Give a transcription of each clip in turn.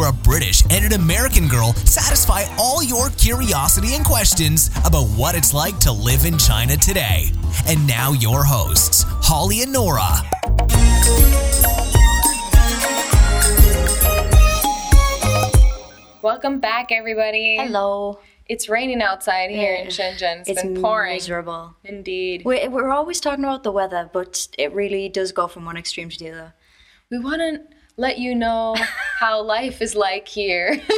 where a British and an American girl satisfy all your curiosity and questions about what it's like to live in China today. And now, your hosts, Holly and Nora. Welcome back, everybody. Hello. It's raining outside here in eh, Shenzhen. It's It's been pouring. miserable. Indeed. We're, we're always talking about the weather, but it really does go from one extreme to the other. We want to let you know how life is like here.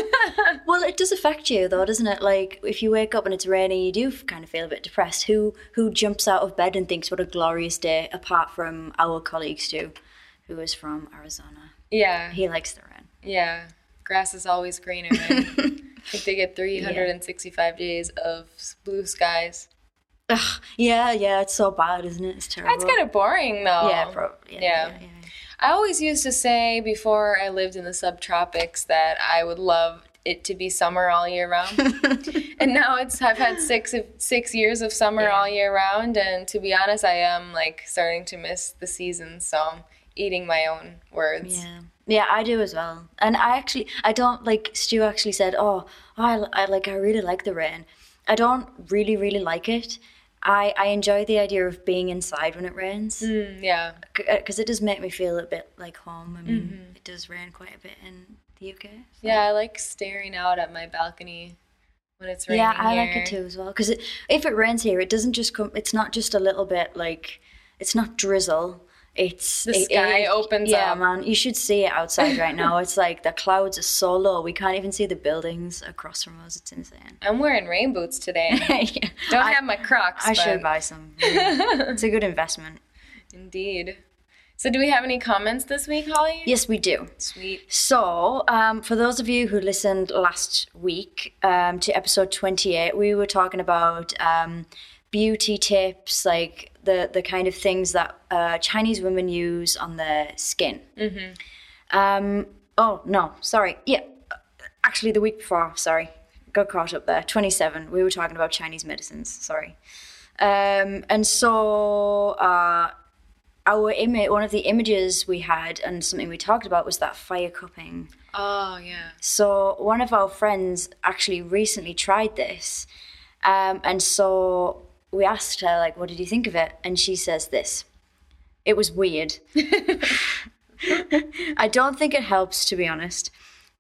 Well, it does affect you, though, doesn't it? Like, if you wake up and it's raining, you do kind of feel a bit depressed. Who who jumps out of bed and thinks, what a glorious day, apart from our colleagues, too, who is from Arizona? yeah. He likes the rain. Yeah. Grass is always greener. Right? I think they get 365 days of blue skies. Ugh, yeah, yeah, it's so bad, isn't it? It's terrible. That's kind of boring, though. Yeah, probably. Yeah. Yeah, yeah, yeah. I always used to say before I lived in the subtropics that I would love it to be summer all year round. and now it's I've had six of six years of summer Yeah. all year round and to be honest I am like starting to miss the seasons so I'm eating my own words. Yeah. Yeah, I do as well. And I actually, I don't like. Stu actually said, "Oh, I, I like. I really like the rain. I don't really, really like it. I, I enjoy the idea of being inside when it rains Mm, yeah. because it does make me feel a bit like home. I mean, Mm-hmm. it does rain quite a bit in the UK. Yeah, I like staring out at my balcony when it's raining. Yeah, I like it too as well. Because if it rains here, it doesn't just come. It's not just a little bit like. It's not drizzle. It's The it- sky it- opens yeah, up. man. You should see it outside right now. It's like the clouds are so low, we can't even see the buildings across from us. It's insane. I'm wearing rain boots today. Yeah. Don't I, have my Crocs. I but should buy some. it's a good investment. Indeed. So do we have any comments this week, Holly? Yes, we do. Sweet. So, um, for those of you who listened last week um, to episode 28, we were talking about um, beauty tips, like the, the kind of things that uh, Chinese women use on their skin. Mm-hmm. Um, oh, no, sorry. Yeah, actually, the week before, sorry. Got caught up there. 27, we were talking about Chinese medicines, sorry. Um, and so, uh, our image, one of the images we had, and something we talked about was that fire cupping. Oh yeah. So one of our friends actually recently tried this, um, and so we asked her like, "What did you think of it?" And she says this: "It was weird. I don't think it helps, to be honest."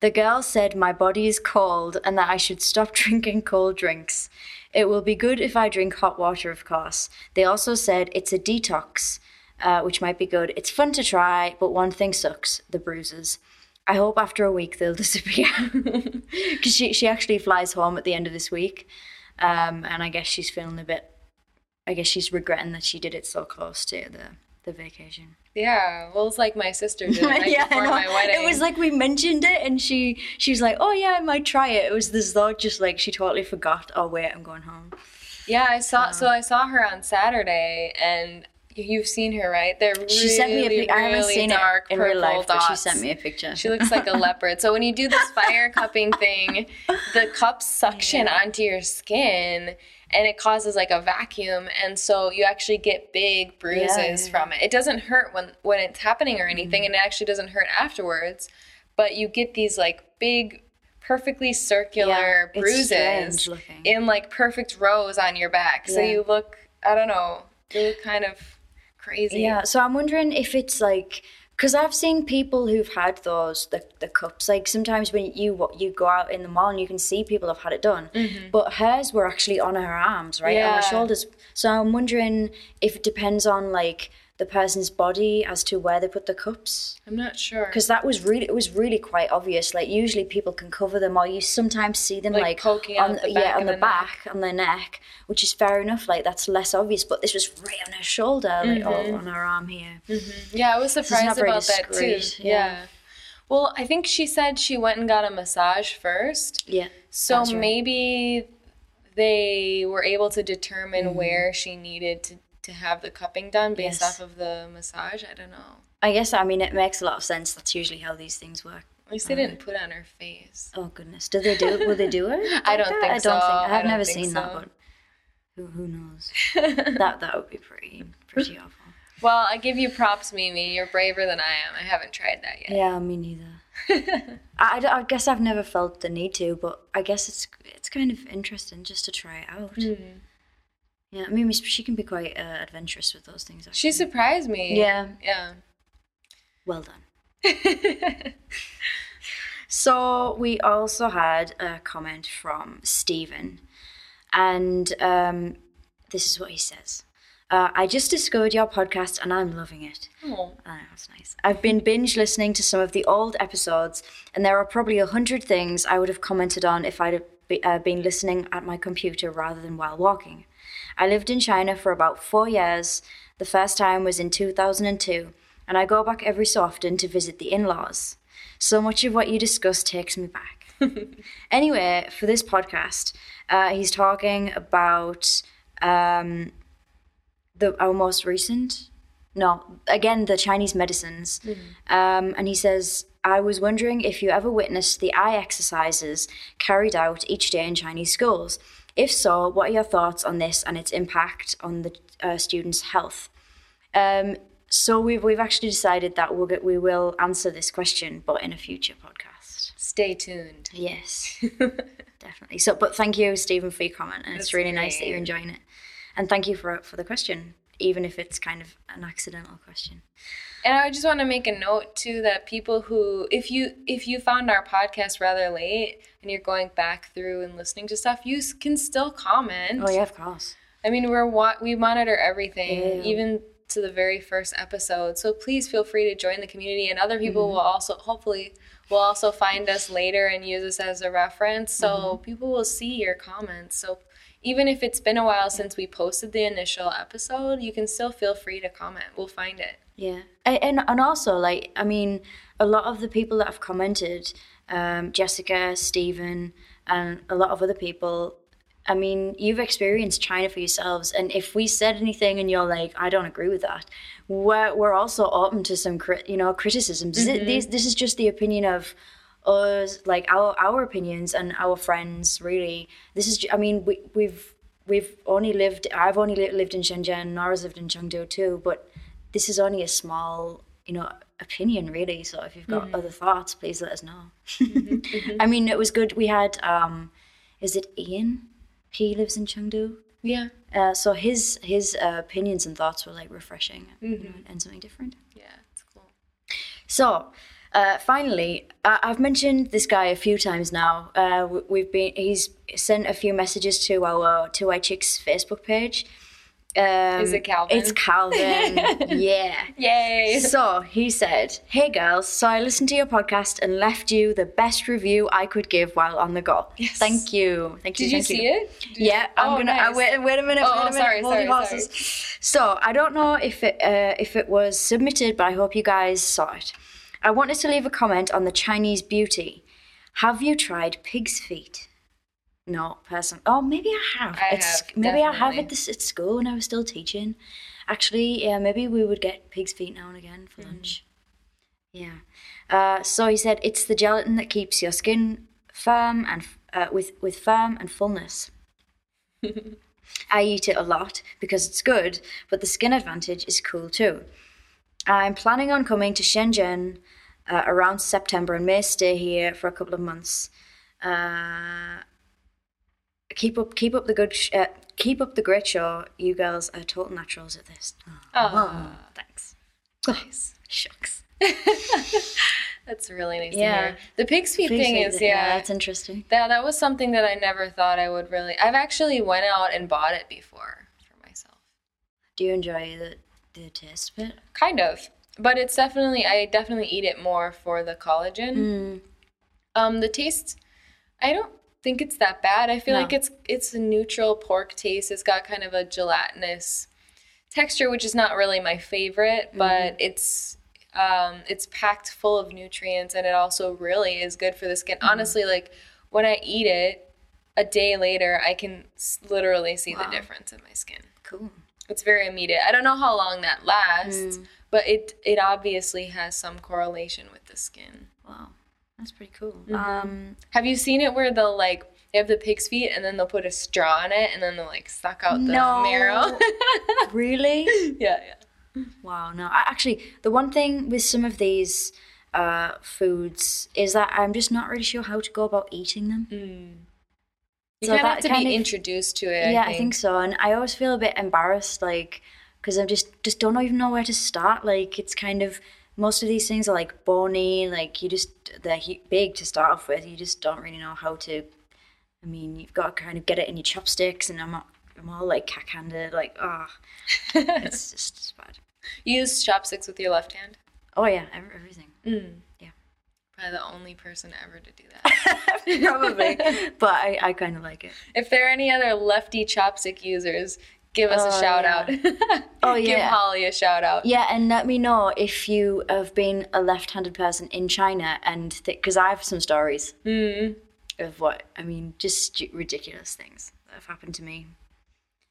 The girl said my body is cold and that I should stop drinking cold drinks. It will be good if I drink hot water, of course. They also said it's a detox, uh, which might be good. It's fun to try, but one thing sucks the bruises. I hope after a week they'll disappear. Because she, she actually flies home at the end of this week. Um, and I guess she's feeling a bit, I guess she's regretting that she did it so close to the, the vacation. Yeah. Well, it's like my sister did it I before my wedding. It was like we mentioned it, and she she was like, "Oh yeah, I might try it." It was this thought, just like she totally forgot. Oh wait, I'm going home. Yeah, I saw. So I saw her on Saturday, and you've seen her, right? They're really, She sent me a pic. I haven't really seen dark it in real life, but she sent me a picture. She looks like a leopard. So when you do this fire cupping thing, the cups suction onto your skin and it causes like a vacuum and so you actually get big bruises Yeah, yeah, from it. It doesn't hurt when when it's happening or anything mm-hmm. and it actually doesn't hurt afterwards, but you get these like big perfectly circular Yeah, bruises in like perfect rows on your back. So you look I don't know, you look kind of crazy. Yeah, so I'm wondering if it's like because I've seen people who've had those the, the cups. Like sometimes when you what you go out in the mall and you can see people have had it done, but hers were actually on her arms, right, on Mm-hmm. Her shoulders. So I'm wondering if it depends on like the person's body as to where they put the cups. I'm not sure. Because that was really, it was really quite obvious. Like usually people can cover them, or you sometimes see them Like like, poking on the yeah back on the the back on their neck, which is fair enough. Like that's less obvious, but this was right on her shoulder, like oh, on her arm here. Yeah, I was surprised about that too. Yeah. yeah. Well, I think she said she went and got a massage first. Yeah. So right. maybe they were able to determine Mm-hmm. where she needed to, to have the cupping done based Yes. off of the massage. I don't know. I guess I mean it makes a lot of sense. That's usually how these things work. At least they didn't put it on her face. Oh goodness, do they do it? Will they do it? I don't that? think I don't so. think. I I have don't never seen so. that, but who who knows? that that would be pretty pretty awful. Well, I give you props, Mimi. You're braver than I am. I haven't tried that yet. Yeah, me neither. I, I, I guess I've never felt the need to, but I guess it's it's kind of interesting just to try it out. Hmm. Yeah, I mean, she can be quite uh, adventurous with those things. Actually. She surprised me. Yeah. Yeah. Well done. so we also had a comment from Stephen, and um, this is what he says. Uh, I just discovered your podcast and I'm loving it. Oh. Oh, that's nice. I've been binge listening to some of the old episodes, and there are probably a hundred things I would have commented on if I'd have be, uh, been listening at my computer rather than while walking. I lived in China for about four years. The first time was in 2002, and I go back every so often to visit the in laws. So much of what you discuss takes me back. anyway, for this podcast, uh, he's talking about um, the our most recent no again the chinese medicines um, and he says i was wondering if you ever witnessed the eye exercises carried out each day in chinese schools if so what are your thoughts on this and its impact on the uh, students health um, so we've, we've actually decided that we'll get, we will answer this question but in a future podcast Stay tuned. Yes, definitely. So, but thank you, Stephen, for your comment, and it's That's really nice that you're enjoying it. And thank you for for the question, even if it's kind of an accidental question. And I just want to make a note too that people who if you if you found our podcast rather late and you're going back through and listening to stuff, you can still comment. Oh yeah, of course. I mean, we're we monitor everything, Yeah. even to the very first episode. So please feel free to join the community, and other people Mm-hmm. will also hopefully will also find us later and use us as a reference. So Mm-hmm. people will see your comments. So even if it's been a while since we posted the initial episode, you can still feel free to comment. We'll find it. Yeah, and and also like I mean, a lot of the people that have commented, um, Jessica, Stephen, and a lot of other people. I mean, you've experienced China for yourselves, and if we said anything and you're like, I don't agree with that, we're we're also open to some crit, you know criticisms. This, this this is just the opinion of us, like our our opinions and our friends. Really, this is. I mean, we we've we've only lived. I've only lived in Shenzhen. Nora's lived in Chengdu too, but this is only a small, you know, opinion really. So if you've got other thoughts, please let us know. I mean, it was good. We had, um, is it Ian? He lives in Chengdu. Yeah. Uh, so his his uh, opinions and thoughts were like refreshing you know, and something different. Yeah, it's cool. So, uh, finally, I- I've mentioned this guy a few times now. Uh, we've been he's sent a few messages to our Two White Chicks Facebook page. Um, Is it Calvin? It's Calvin. yeah. Yay! So he said, Hey girls, so I listened to your podcast and left you the best review I could give while on the go. Yes. Thank you. Thank you. Did you thank see it? Did you- Yeah, I'm Oh, gonna uh, nice. wait. Wait a minute. Oh, wait a oh, minute. sorry, hold sorry, horses. So I don't know if it uh, if it was submitted, but I hope you guys saw it. I wanted to leave a comment on the Chinese beauty. Have you tried pig's feet? No, person. Oh, maybe I have. I It's- have, maybe I have definitely. at this at school when I was still teaching. Actually, yeah, maybe we would get pig's feet now and again for lunch. Yeah. Uh, so he said it's the gelatin that keeps your skin firm and uh, with with firm and fullness. I eat it a lot because it's good, but the skin advantage is cool too. I'm planning on coming to Shenzhen uh, around September and may stay here for a couple of months. Uh, keep up, keep up the good, sh- uh, keep up the great show. You girls are total naturals at this. Oh, thanks. nice. Shucks. That's really nice Yeah. to hear. The pig's feet thing is, yeah, that's interesting. that that was something that I never thought I would really. I've actually went out and bought it before for myself. Do you enjoy the the taste of it? Kind of, but it's definitely I definitely eat it more for the collagen. Mm. Um, the taste, I don't think it's that bad. I feel No. like it's it's a neutral pork taste. It's got kind of a gelatinous texture, which is not really my favorite, Mm-hmm. but it's um, it's packed full of nutrients, and it also really is good for the skin. Mm-hmm. Honestly, like when I eat it, a day later, I can literally see Wow. the difference in my skin. Cool. It's very immediate. I don't know how long that lasts, Mm. but it it obviously has some correlation with the skin. Wow, that's pretty cool. Mm-hmm. Um, Have you seen it where they'll like they have the pig's feet and then they'll put a straw in it and then they'll like suck out the No. marrow? really? yeah, yeah. Wow, no. I, actually, the one thing with some of these uh, foods is that I'm just not really sure how to go about eating them. You So kind of have to kind be of- introduced to it. yeah, I think. I think so. And I always feel a bit embarrassed, like, because I'm just just don't even know where to start. Like, it's kind of most of these things are like bony, like you just they're big to start off with. You just don't really know how to. I mean, you've got to kind of get it in your chopsticks, and I'm not, I'm all like cack-handed, like ah, it's just it's bad. You use chopsticks with your left hand. Oh yeah, ev- everything. Probably the only person ever to do that. Probably, but I, I kind of like it. if there are any other lefty chopstick users, give us Oh, a shout yeah. out. Oh, yeah. Give. Holly a shout out. Yeah, and let me know if you have been a left-handed person in China, and because I have some stories Mm. of what I mean, just ridiculous things that have happened to me.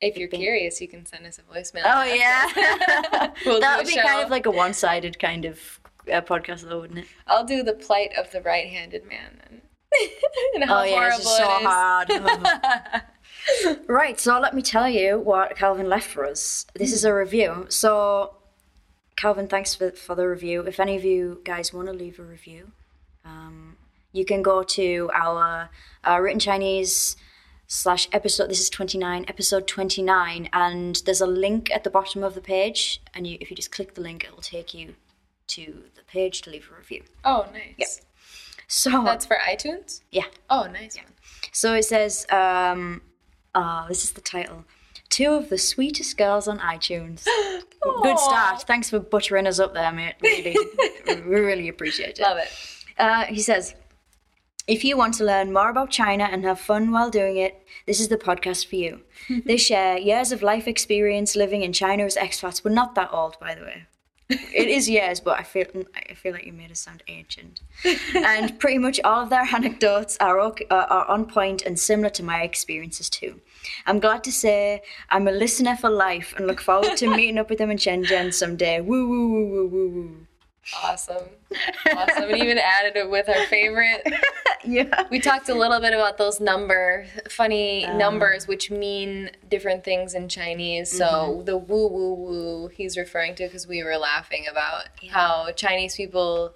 If you're curious, you can send us a voicemail. Oh yeah, We'll that would be show. kind of like a one-sided kind of uh, podcast, though, wouldn't it? I'll do the plight of the right-handed man then. and how Oh yeah, horrible it's just so hard. right, so let me tell you what Calvin left for us. This is a review. So, Calvin, thanks for for the review. If any of you guys want to leave a review, um, you can go to our uh, written Chinese slash episode. This is twenty nine, episode twenty nine, and there's a link at the bottom of the page, and you, if you just click the link, it will take you to page to leave a review. Oh, nice. So That's for iTunes? yeah. Oh, nice one. So it says, um, oh, this is the title. Two of the sweetest girls on iTunes. Good start. Thanks for buttering us up there, mate. Really, we really appreciate it. Love it. Uh, he says, if you want to learn more about China and have fun while doing it, this is the podcast for you. they share years of life experience living in China as expats. We're not that old, by the way. It is years, but I feel I feel like you made us sound ancient. and pretty much all of their anecdotes are ok- uh, are on point and similar to my experiences too. I'm glad to say I'm a listener for life and look forward to meeting up with them in Shenzhen someday. Woo woo woo woo woo woo. Awesome. Awesome. And even added it with our favorite. Yeah. We talked a little bit about those number, funny um, numbers, which mean different things in Chinese. So mm-hmm. the woo woo woo he's referring to because we were laughing about how Chinese people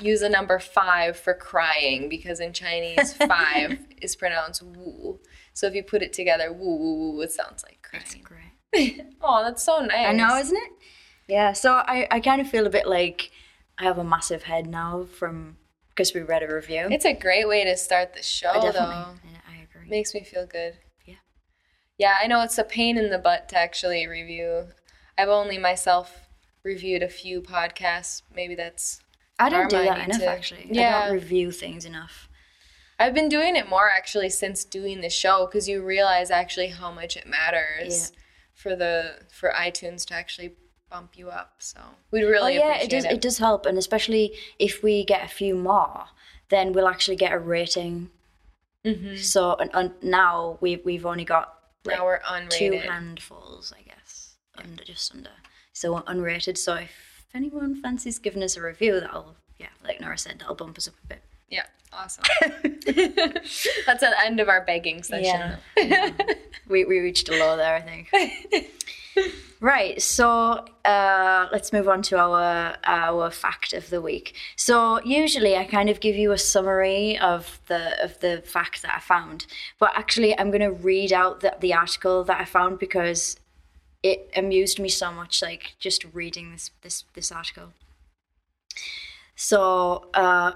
use a number five for crying because in Chinese five is pronounced woo. So if you put it together, woo woo woo, it sounds like crying. Great. Oh, that's so nice. I know, isn't it? Yeah. So I, I kind of feel a bit like I have a massive head now from because we read a review. It's a great way to start the show, I though. yeah, I agree. Makes me feel good. Yeah. Yeah, I know it's a pain in the butt to actually review. I've only myself reviewed a few podcasts. Maybe that's. I don't do I that enough to- actually. I Yeah. don't review things enough. I've been doing it more actually since doing the show because you realize actually how much it matters for the for iTunes to actually bump you up. So we'd really oh yeah, it does. It. does help, and especially if we get a few more, then we'll actually get a rating. Mm-hmm. So and, and now we've we've only got like Now we're unrated. two handfuls, I guess, under just under. So unrated. So if anyone fancies giving us a review, that'll yeah, like Nora said, that'll bump us up a bit. Yeah, awesome. That's the end of our begging session. Yeah. we we reached a low there, I think. right. So uh, let's move on to our our fact of the week. So usually I kind of give you a summary of the of the fact that I found, but actually I'm going to read out the, the article that I found because it amused me so much. Like just reading this this this article. So. Uh,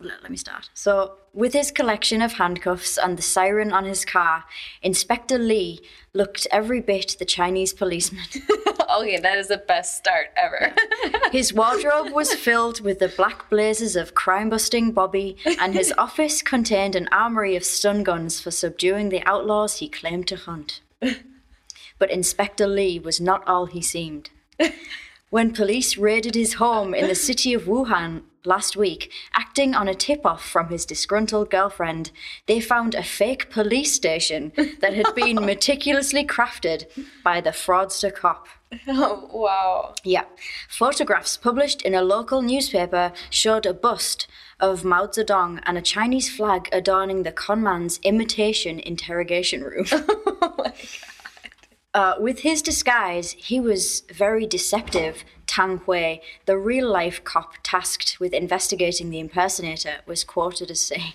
let, let me start. So, with his collection of handcuffs and the siren on his car, Inspector Lee looked every bit the Chinese policeman. okay, that is the best start ever. His wardrobe was filled with the black blazers of crime busting Bobby, and his office contained an armory of stun guns for subduing the outlaws he claimed to hunt. But Inspector Lee was not all he seemed. When police raided his home in the city of Wuhan last week, acting on a tip off from his disgruntled girlfriend, they found a fake police station that had been meticulously crafted by the fraudster cop. oh, wow. Yeah. Photographs published in a local newspaper showed a bust of Mao Zedong and a Chinese flag adorning the conman's imitation interrogation room. Oh my god. Uh, with his disguise, he was very deceptive. Tang Hui, the real life cop tasked with investigating the impersonator, was quoted as saying.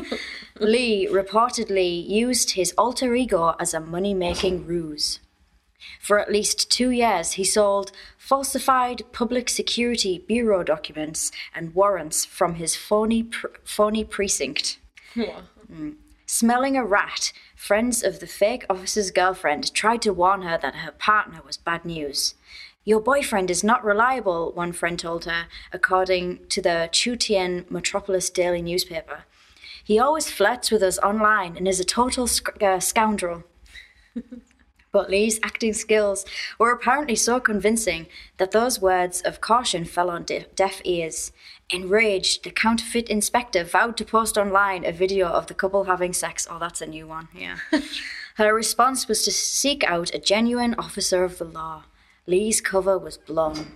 Lee reportedly used his alter ego as a money making ruse. For at least two years, he sold falsified Public Security Bureau documents and warrants from his phony, pr- phony precinct. Mm. Smelling a rat, friends of the fake officer's girlfriend tried to warn her that her partner was bad news. Your boyfriend is not reliable, one friend told her, according to the Chutian Metropolis Daily newspaper. He always flirts with us online and is a total sc- uh, scoundrel. but Lee's acting skills were apparently so convincing that those words of caution fell on de- deaf ears. Enraged, the counterfeit inspector vowed to post online a video of the couple having sex. Oh, that's a new one, yeah. Her response was to seek out a genuine officer of the law. Lee's cover was blown.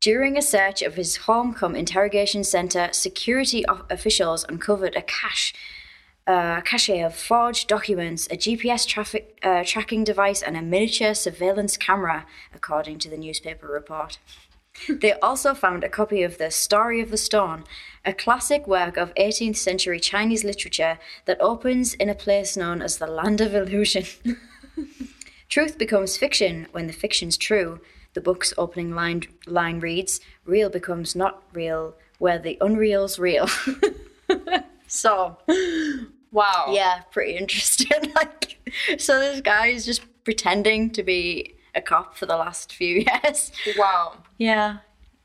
During a search of his home-come interrogation center, security officials uncovered a cache, uh, cache of forged documents, a GPS traffic uh, tracking device, and a miniature surveillance camera, according to the newspaper report. They also found a copy of The Story of the Stone, a classic work of 18th century Chinese literature that opens in a place known as the Land of Illusion. Truth becomes fiction when the fiction's true. The book's opening line, line reads, Real becomes not real where the unreal's real. so, Wow. yeah, pretty interesting. like, so this guy is just pretending to be a cop for the last few years. Wow. Yeah.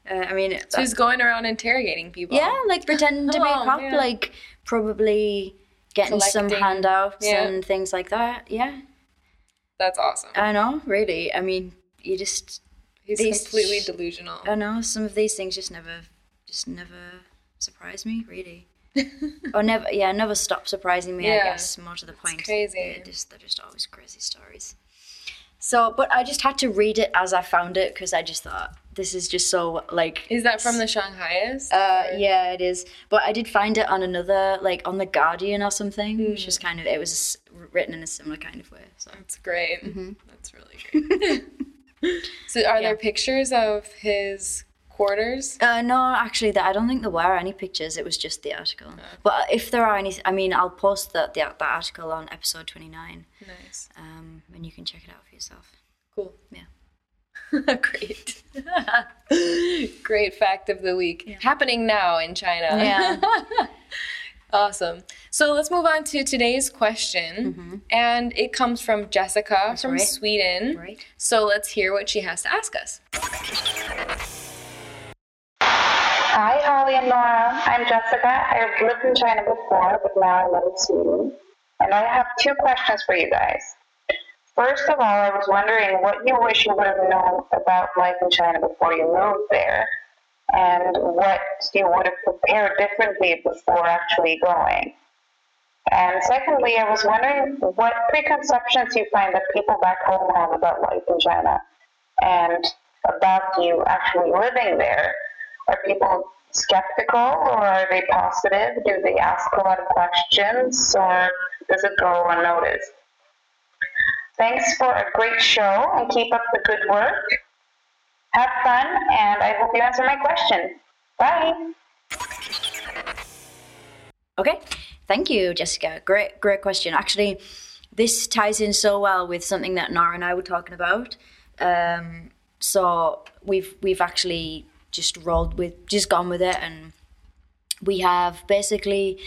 Uh, I mean, So he's going around interrogating people. yeah, like pretending to be a Oh, cop, man. like probably getting some handouts Yeah. and things like that. Yeah, That's awesome. I know, really. I mean, you just, He's these- completely delusional. I know, some of these things just never, just never surprise me, really. or never, yeah, never stop surprising me, I Yeah. guess, more to the point. crazy. They're just, they're just always crazy stories. So, but I just had to read it as I found it because I just thought, this is just so, like, Is that from the Shanghaiist? Uh, yeah, it is. But I did find it on another, like on the Guardian or something, which is kind of it was written in a similar kind of way. So That's great. Mm-hmm. That's really great. so, are there pictures of his quarters? uh, no, actually, I don't think there were any pictures. It was just the article. But if there are any, I mean, I'll post that the, that article on episode twenty nine, Nice. um, and you can check it out yourself. Cool. Yeah. Great. Great fact of the week. Happening now in China. Yeah. Awesome. So let's move on to today's question. Mm-hmm. And it comes from Jessica from right. Sweden. Right. So let's hear what she has to ask us. Hi, Holly and Laura. I'm Jessica. I've lived in China before, but now I live in Sweden. And I have two questions for you guys. First of all, I was wondering what you wish you would have known about life in China before you moved there, and what you would have prepared differently before actually going. And secondly, I was wondering what preconceptions you find that people back home have about life in China and about you actually living there. Are people skeptical or are they positive? Do they ask a lot of questions or does it go unnoticed? Thanks for a great show and keep up the good work. Have fun and I hope you answer my question. Bye. Okay, thank you, Jessica. Great, great question. Actually, this ties in so well with something that Nora and I were talking about. Um, so we've we've actually just rolled with, just gone with it, and we have basically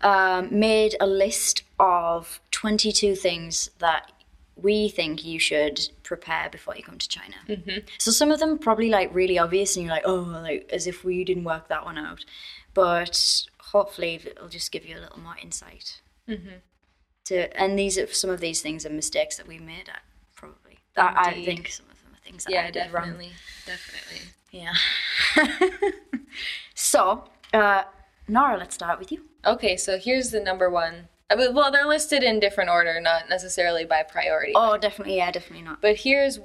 um, made a list of twenty-two things that we think you should prepare before you come to China. So some of them probably like really obvious, and you're like, oh, like as if we didn't work that one out. But hopefully, it'll just give you a little more insight. To and these are some of these things are mistakes that we made. At, probably, I, I think some of them are things that Yeah, I did wrong. definitely. Definitely. Yeah. so, uh, Nora, let's start with you. Okay, so here's the number one. I mean, well, they're listed in different order, not necessarily by priority. Oh, definitely, yeah, definitely not. But here's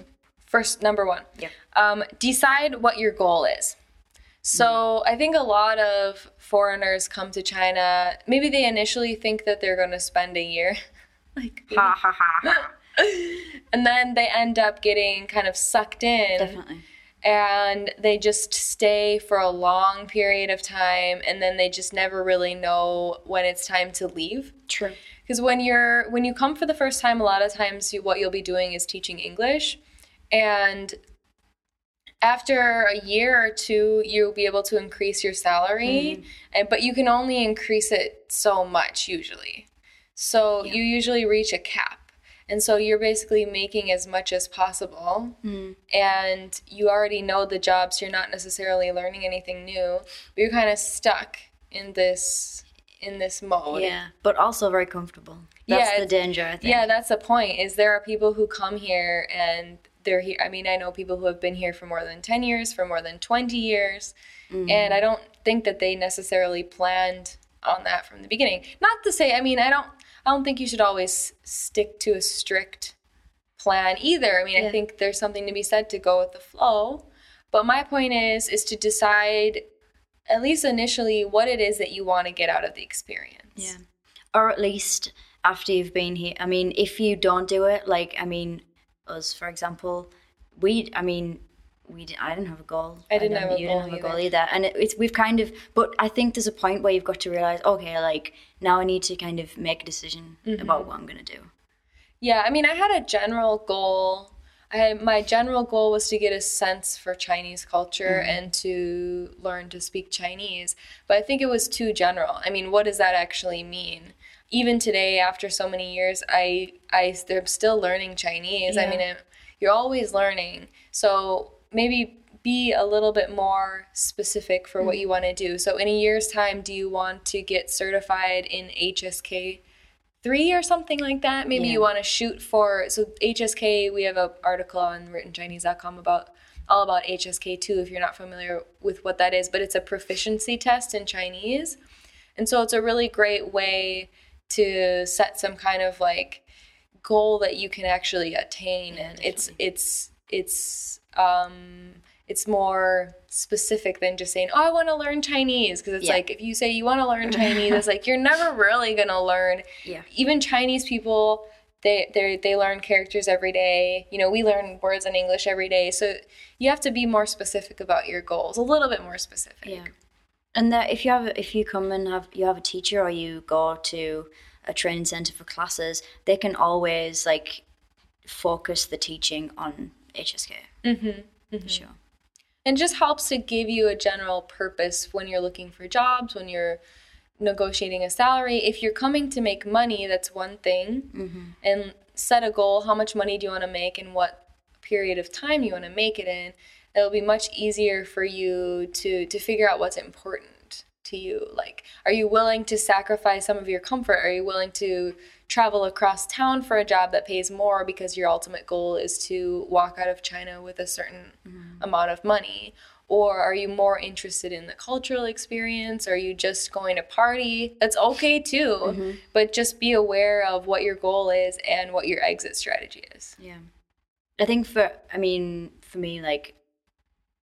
first number one. Yeah. Um, decide what your goal is. So I think a lot of foreigners come to China. Maybe they initially think that they're going to spend a year, like Ha ha ha ha. and then they end up getting kind of sucked in Definitely. And they just stay for a long period of time and then they just never really know when it's time to leave. True. because when you're when you come for the first time a lot of times you, what you'll be doing is teaching english and after a year or two you'll be able to increase your salary mm-hmm. and but you can only increase it so much usually. So you usually reach a cap and so you're basically making as much as possible and you already know the jobs you're not necessarily learning anything new but you're kind of stuck in this in this mode Yeah, but also very comfortable. That's Yeah, the danger, I think. yeah, that's the point. Is there are people who come here and they're here. I mean, I know people who have been here for more than ten years, for more than twenty years, Mm-hmm. and I don't think that they necessarily planned on that from the beginning. Not to say, I mean, I don't, I don't think you should always stick to a strict plan either. I mean, I think there's something to be said to go with the flow. But my point is, is to decide, at least initially, what it is that you want to get out of the experience. Yeah. Or at least after you've been here. I mean, if you don't do it, like, I mean, us, for example, we, I mean, we did, I didn't have a goal. I didn't know have a you goal didn't have a goal either. And it, it's, we've kind of, but I think there's a point where you've got to realize, okay, like, now I need to kind of make a decision Mm-hmm. about what I'm going to do. Yeah, I mean, I had a general goal. I my general goal was to get a sense for Chinese culture and to learn to speak Chinese. But I think it was too general. I mean, what does that actually mean? Even today, after so many years, I I they're still learning Chinese. I mean, it, you're always learning. So maybe be a little bit more specific for what mm. you want to do. So in a year's time, do you want to get certified in HSK three or something like that. Maybe Yeah. you want to shoot for so HSK. We have an article on writtenchinese.com about all about HSK two. If you're not familiar with what that is, but it's a proficiency test in Chinese, and so it's a really great way to set some kind of like goal that you can actually attain, and it's it's it's um it's more specific than just saying, "Oh, I want to learn Chinese," because it's Yeah. like if you say you want to learn Chinese, it's like you're never really gonna learn. Yeah. Even Chinese people, they they they learn characters every day. You know, we learn words in English every day, so you have to be more specific about your goals, a little bit more specific. Yeah. And that if you have if you come and have you have a teacher or you go to a training center for classes, they can always like focus the teaching on HSK. Mm-hmm. Sure. and just helps to give you a general purpose when you're looking for jobs when you're negotiating a salary if you're coming to make money that's one thing and set a goal how much money do you want to make and what period of time you want to make it in it'll be much easier for you to to figure out what's important to you like are you willing to sacrifice some of your comfort are you willing to travel across town for a job that pays more because your ultimate goal is to walk out of China with a certain mm-hmm. amount of money? Or are you more interested in the cultural experience? Are you just going to party? That's okay too mm-hmm. but just be aware of what your goal is and what your exit strategy is. Yeah. I think for I mean for me like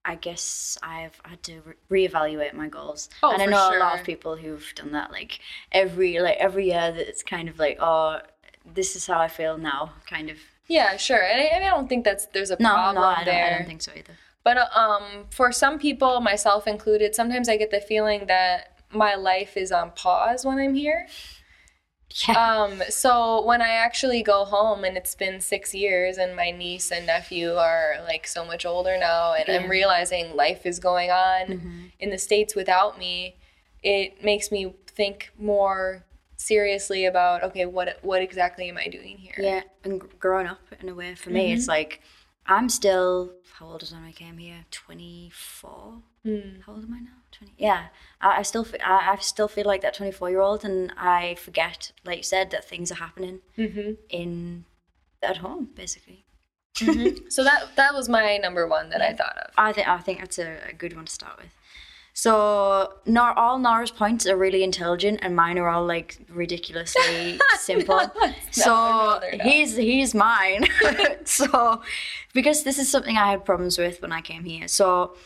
I guess I've had to re- reevaluate my goals, Oh, and I know a lot of people who've done that. Like every like every year, that it's kind of like, oh, this is how I feel now, kind of. yeah sure and I, I don't think that's there's a No, problem no, I don't, I don't think so either. But um, for some people, myself included, sometimes I get the feeling that my life is on pause when I'm here. Yeah. Um, so when I actually go home and it's been six years and my niece and nephew are like so much older now and I'm realizing life is going on Mm-hmm. in the States without me, it makes me think more seriously about, okay, what, what exactly am I doing here? Yeah, and growing up in a way for me, Mm-hmm. it's like I'm still. How old is when I came here? Twenty four. Hmm. How old am I now? Twenty. Yeah, I, I still. I, I still feel like that twenty four year old, and I forget, like you said, that things are happening Mm-hmm. in at home, basically. So that, that was my number one that I thought of. I think I think that's a, a good one to start with. So, Nor all Nora's points are really intelligent, and mine are all like ridiculously simple. so no, not. here's here's mine. so, because this is something I had problems with when I came here. So,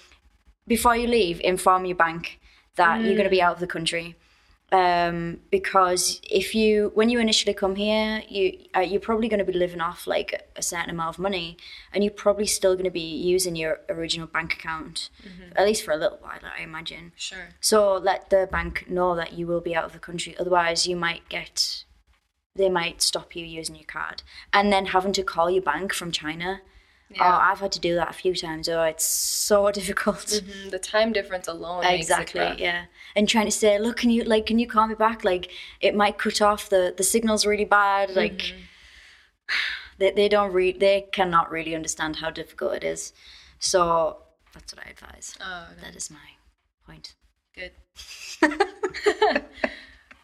before you leave, inform your bank that you're going to be out of the country. um, because if you when you initially come here you uh, you're probably going to be living off like a certain amount of money and you're probably still going to be using your original bank account at least for a little while i imagine Sure. so let the bank know that you will be out of the country otherwise you might get they might stop you using your card and then having to call your bank from china Yeah. oh i've had to do that a few times oh it's so difficult. Mm, The time difference alone makes it exactly yeah. And trying to say look can you like can you call me back? Like it might cut off. The the signal's really bad. Like Mm-hmm. they, they don't read they cannot really understand how difficult it is. So that's what i advise. Oh, that is my point. Good.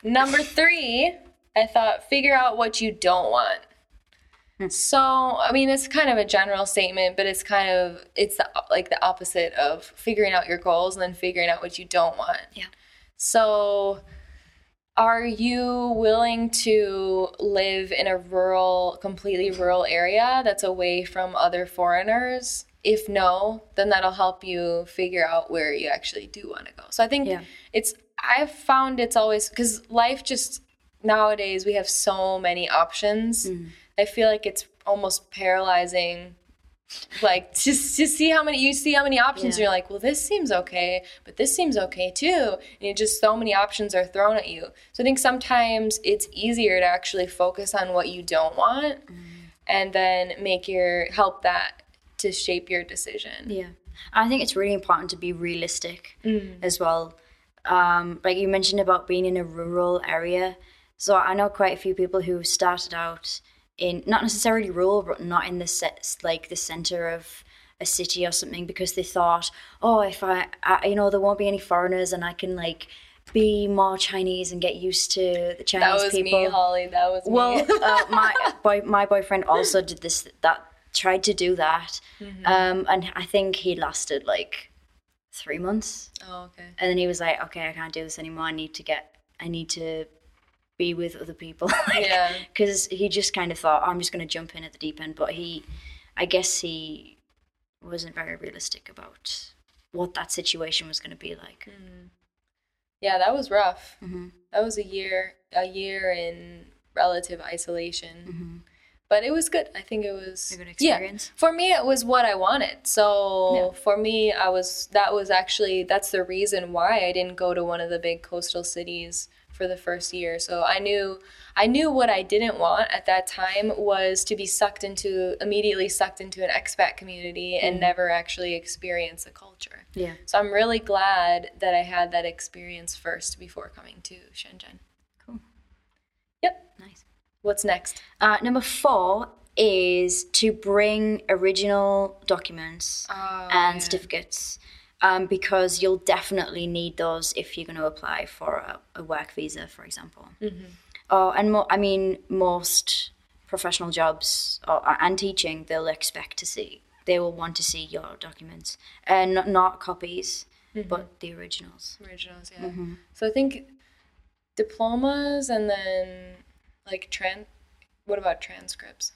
Number three, I thought figure out what you don't want. Hmm. So, I mean, it's kind of a general statement, but it's kind of it's the, like the opposite of figuring out your goals and then figuring out what you don't want. Yeah. So, are you willing to live in a rural, completely rural area that's away from other foreigners? If no, then that'll help you figure out where you actually do want to go. So I think Yeah. it's, I've found it's always, because life just, nowadays we have so many options. Mm-hmm. I feel like it's almost paralyzing like just to see how many you see how many options Yeah. you're like well this seems okay but this seems okay too and just so many options are thrown at you so i think sometimes it's easier to actually focus on what you don't want and then make your help that to shape your decision Yeah, I think it's really important to be realistic Mm. as well. Um, like you mentioned about being in a rural area, so I know quite a few people who started out in not necessarily rural, but not in the set, like the center of a city or something, because they thought, oh, if I, I, you know, there won't be any foreigners, and I can like be more Chinese and get used to the Chinese that was people. me holly that was Well, me uh, my boy, my boyfriend also did this. That tried to do that, Mm-hmm. um, and I think he lasted like three months, oh okay and then he was like, "Okay, I can't do this anymore. I need to get. I need to be with other people." Yeah. because he just kind of thought, oh, "I'm just going to jump in at the deep end," but he, I guess he wasn't very realistic about what that situation was going to be like. Mm. yeah that was rough Mhm. that was a year a year in relative isolation Mhm. but it was good i think it was A good experience. yeah. for me it was what i wanted so Yeah. for me i was that was actually that's the reason why i didn't go to one of the big coastal cities for the first year so i knew i knew what i didn't want at that time was to be sucked into immediately sucked into an expat community and never actually experience the culture Yeah. so i'm really glad that i had that experience first before coming to shenzhen Cool. yep Nice. what's next Uh, number four is to bring original documents Oh, and yeah. certificates um, because you'll definitely need those if you're going to apply for a, a work visa, for example. Mm-hmm. Oh, and mo- I mean, most professional jobs or, and teaching, they'll expect to see, they will want to see your documents and not, not copies, Mm-hmm. but the originals. originals yeah so i think diplomas and then like trans. what about transcripts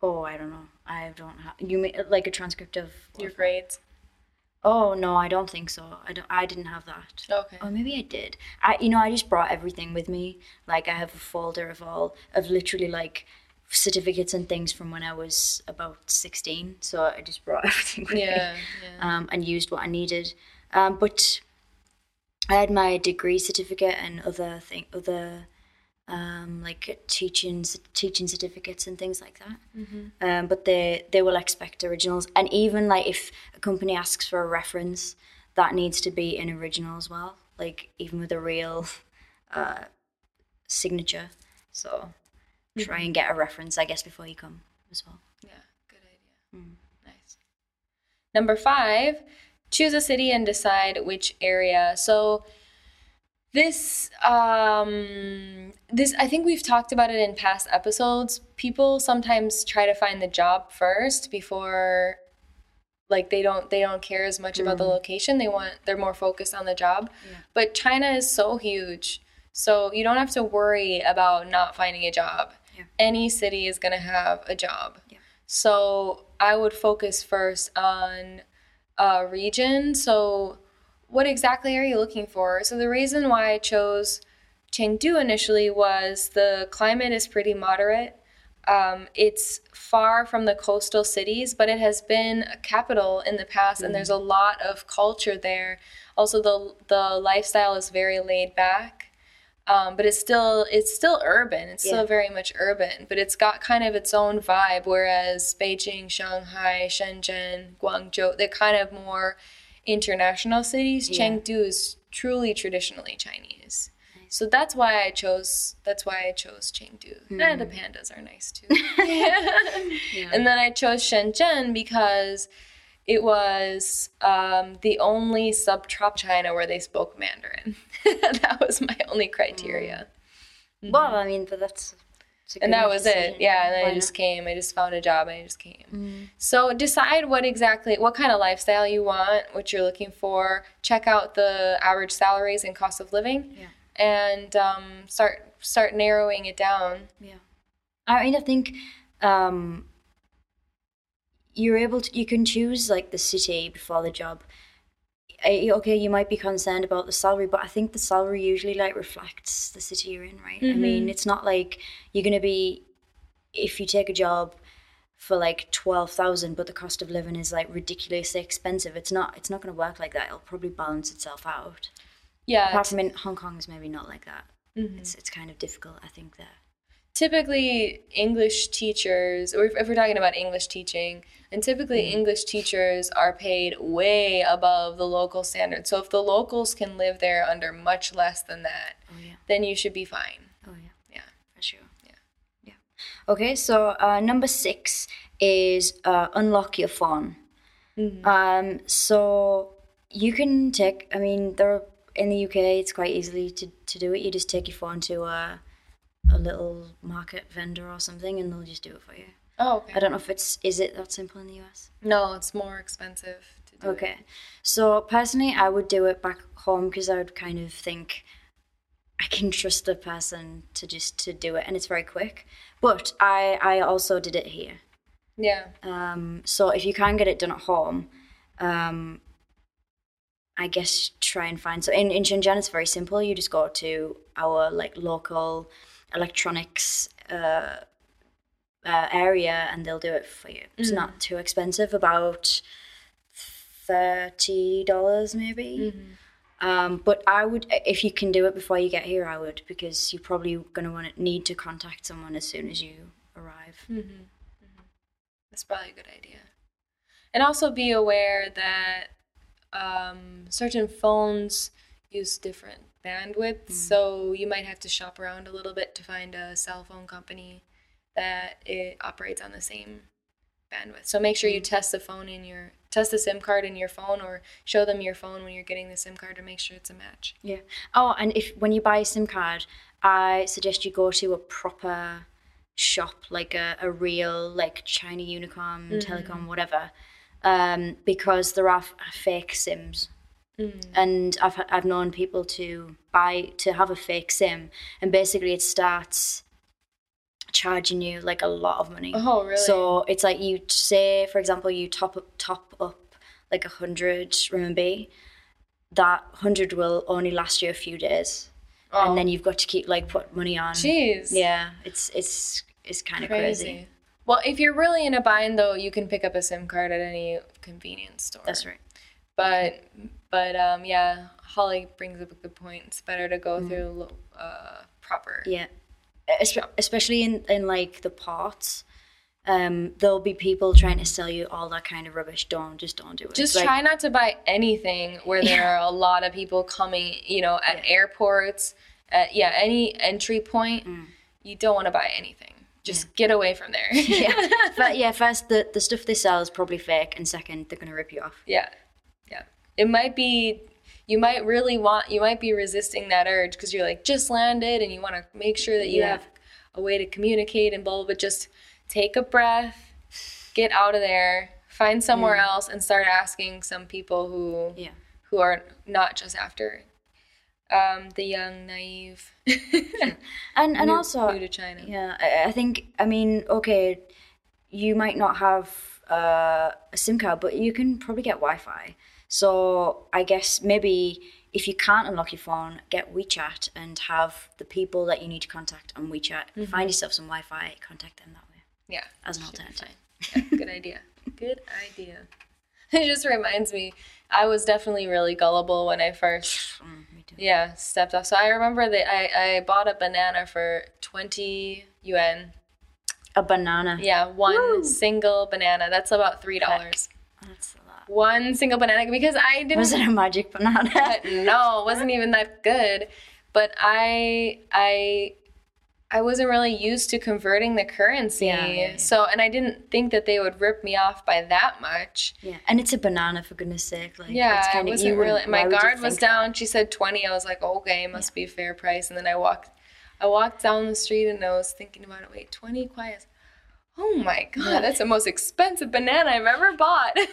Oh, I don't know. I don't have. You mean like a transcript of your grades Oh no, I don't think so. I don't. I didn't have that. okay Or maybe I did. I, you know, I just brought everything with me. Like I have a folder of all of literally like certificates and things from when I was about sixteen. So I just brought everything with yeah me yeah um, and used what I needed. Um, but I had my degree certificate and other thing, other um, like teaching teaching certificates and things like that. Um, but they they will expect originals, and even like if a company asks for a reference, that needs to be in original as well. Like even with a real uh, signature. So try and get a reference, I guess, before you come as well. yeah good idea nice number five choose a city and decide which area so this um this i think we've talked about it in past episodes. People sometimes try to find the job first before like they don't they don't care as much about the location. They want they're more focused on the job. But china is so huge. So you don't have to worry about not finding a job. Yeah. any city is going to have a job. So i would focus first on a region. So what exactly are you looking for so the reason why i chose Chengdu initially was the climate is pretty moderate. Um, it's far from the coastal cities, but it has been a capital in the past, and there's a lot of culture there. Also, the the lifestyle is very laid back, um, but it's still it's still urban. It's Yeah. still very much urban, but it's got kind of its own vibe. Whereas Beijing, Shanghai, Shenzhen, Guangzhou, they're kind of more international cities. Yeah. Chengdu is truly traditionally Chinese. So that's why I chose. That's why I chose Chengdu. And the hmm. pandas are nice too. And then I chose Shenzhen because it was um, the only subtrop China where they spoke Mandarin. that was my only criteria. Hmm. Well, I mean, but that's. And that was it. Yeah, and then I just came. I just found a job. and I just came. So decide what exactly, what kind of lifestyle you want, what you're looking for. Check out the average salaries and cost of living, Yeah. and um, start start narrowing it down. Yeah. I mean, I think um, you're able to, you can choose like the city before the job. Eh, Okay, you might be concerned about the salary, but I think the salary usually like reflects the city you're in, right? I mean, it's not like you're going to be, if you take a job for like 12,000 but the cost of living is like ridiculously expensive it's not it's not going to work like that. It'll probably balance itself out. Yeah, apart from in hong kong is maybe not like that. It's it's kind of difficult i think there. Typically English teachers, or if, if we're talking about English teaching, and typically Mm. English teachers are paid way above the local standard. So if the locals can live there under much less than that, oh yeah then you should be fine. Oh yeah, Yeah. for sure. Yeah, yeah. Okay, so uh, number six is uh, unlock your phone. Um, so you can take. I mean, there in the UK, it's quite easily to to do it. You just take your phone to a a little market vendor or something, and they'll just do it for you. Oh, okay. I don't know if it's is it that simple in the US. No, it's more expensive to do. it. Okay. So personally, I would do it back home because I would kind of think I can trust the person to just to do it, and it's very quick. But I I also did it here. Yeah. Um, so if you can get it done at home, um, I guess try and find. So in in Shenzhen, it's very simple. You just go to our like local electronics. Uh, uh, area and they'll do it for you. It's not too expensive, about thirty dollars maybe. Um, but I would, if you can do it before you get here, I would because you're probably going to want to need to contact someone as soon as you arrive. That's probably a good idea. And also be aware that um, certain phones use different bandwidths, so you might have to shop around a little bit to find a cell phone company that it operates on the same bandwidth. So make sure you mm. test the phone in your test the SIM card in your phone, or show them your phone when you're getting the SIM card to make sure it's a match. Yeah. Oh, and if when you buy a SIM card, I suggest you go to a proper shop, like a, a real like China Unicom, Telecom, mm-hmm. whatever, um, because there are f- fake SIMs. Mm. And I've I've known people to buy to have a fake SIM, and basically it starts charging you like a lot of money. Oh, really? So it's like you say, for example, you top up top up like a hundred RMB. That hundred will only last you a few days, Oh, and then you've got to keep like put money on. jeez, Yeah, it's it's it's kind of crazy. crazy. Well, if you're really in a bind, though, you can pick up a SIM card at any convenience store. That's right. but but um yeah holly brings up a good point it's better to go through lo- uh proper Mm. Yeah, especially in in like the parts. Um, there'll be people trying to sell you all that kind of rubbish. Don't just don't do it. just Like, try not to buy anything where there are a lot of people coming you know at airports at yeah any entry point you don't want to buy anything just get away from there yeah, but yeah. First, the the stuff they sell is probably fake, and second, they're gonna rip you off. yeah yeah it might be you might really want you might be resisting that urge because you're like just landed and you want to make sure that you Yeah. have a way to communicate and blah but just take a breath get out of there find somewhere else and start asking some people who Yeah. who are not just after um, the young naive And and new, also, new to china Yeah, I, I think I mean, okay, you might not have uh, a SIM card, but you can probably get Wi-Fi. So I guess maybe if you can't unlock your phone, get WeChat and have the people that you need to contact on WeChat. Find yourself some Wi-Fi, contact them that way Yeah. as an alternative. Yeah, good idea. Good idea. It just reminds me, I was definitely really gullible when I first, Mm, yeah, stepped off. So I remember that I, I bought a banana for 20 yuan. A banana. Yeah, one single banana. That's about $3. That's a lot. One single banana because I didn't. Was it a magic banana? No, it wasn't even that good. But I I I wasn't really used to converting the currency. Yeah, yeah, yeah. So and I didn't think that they would rip me off by that much. yeah, and it's a banana for goodness sake. Like, Yeah, it's wasn't you really. My guard was think that? down. She said twenty. I was like, okay, must be a fair price. And then I walked, I walked down the street and I was thinking about it. Wait, twenty kuai. Oh my god, that's the most expensive banana I've ever bought.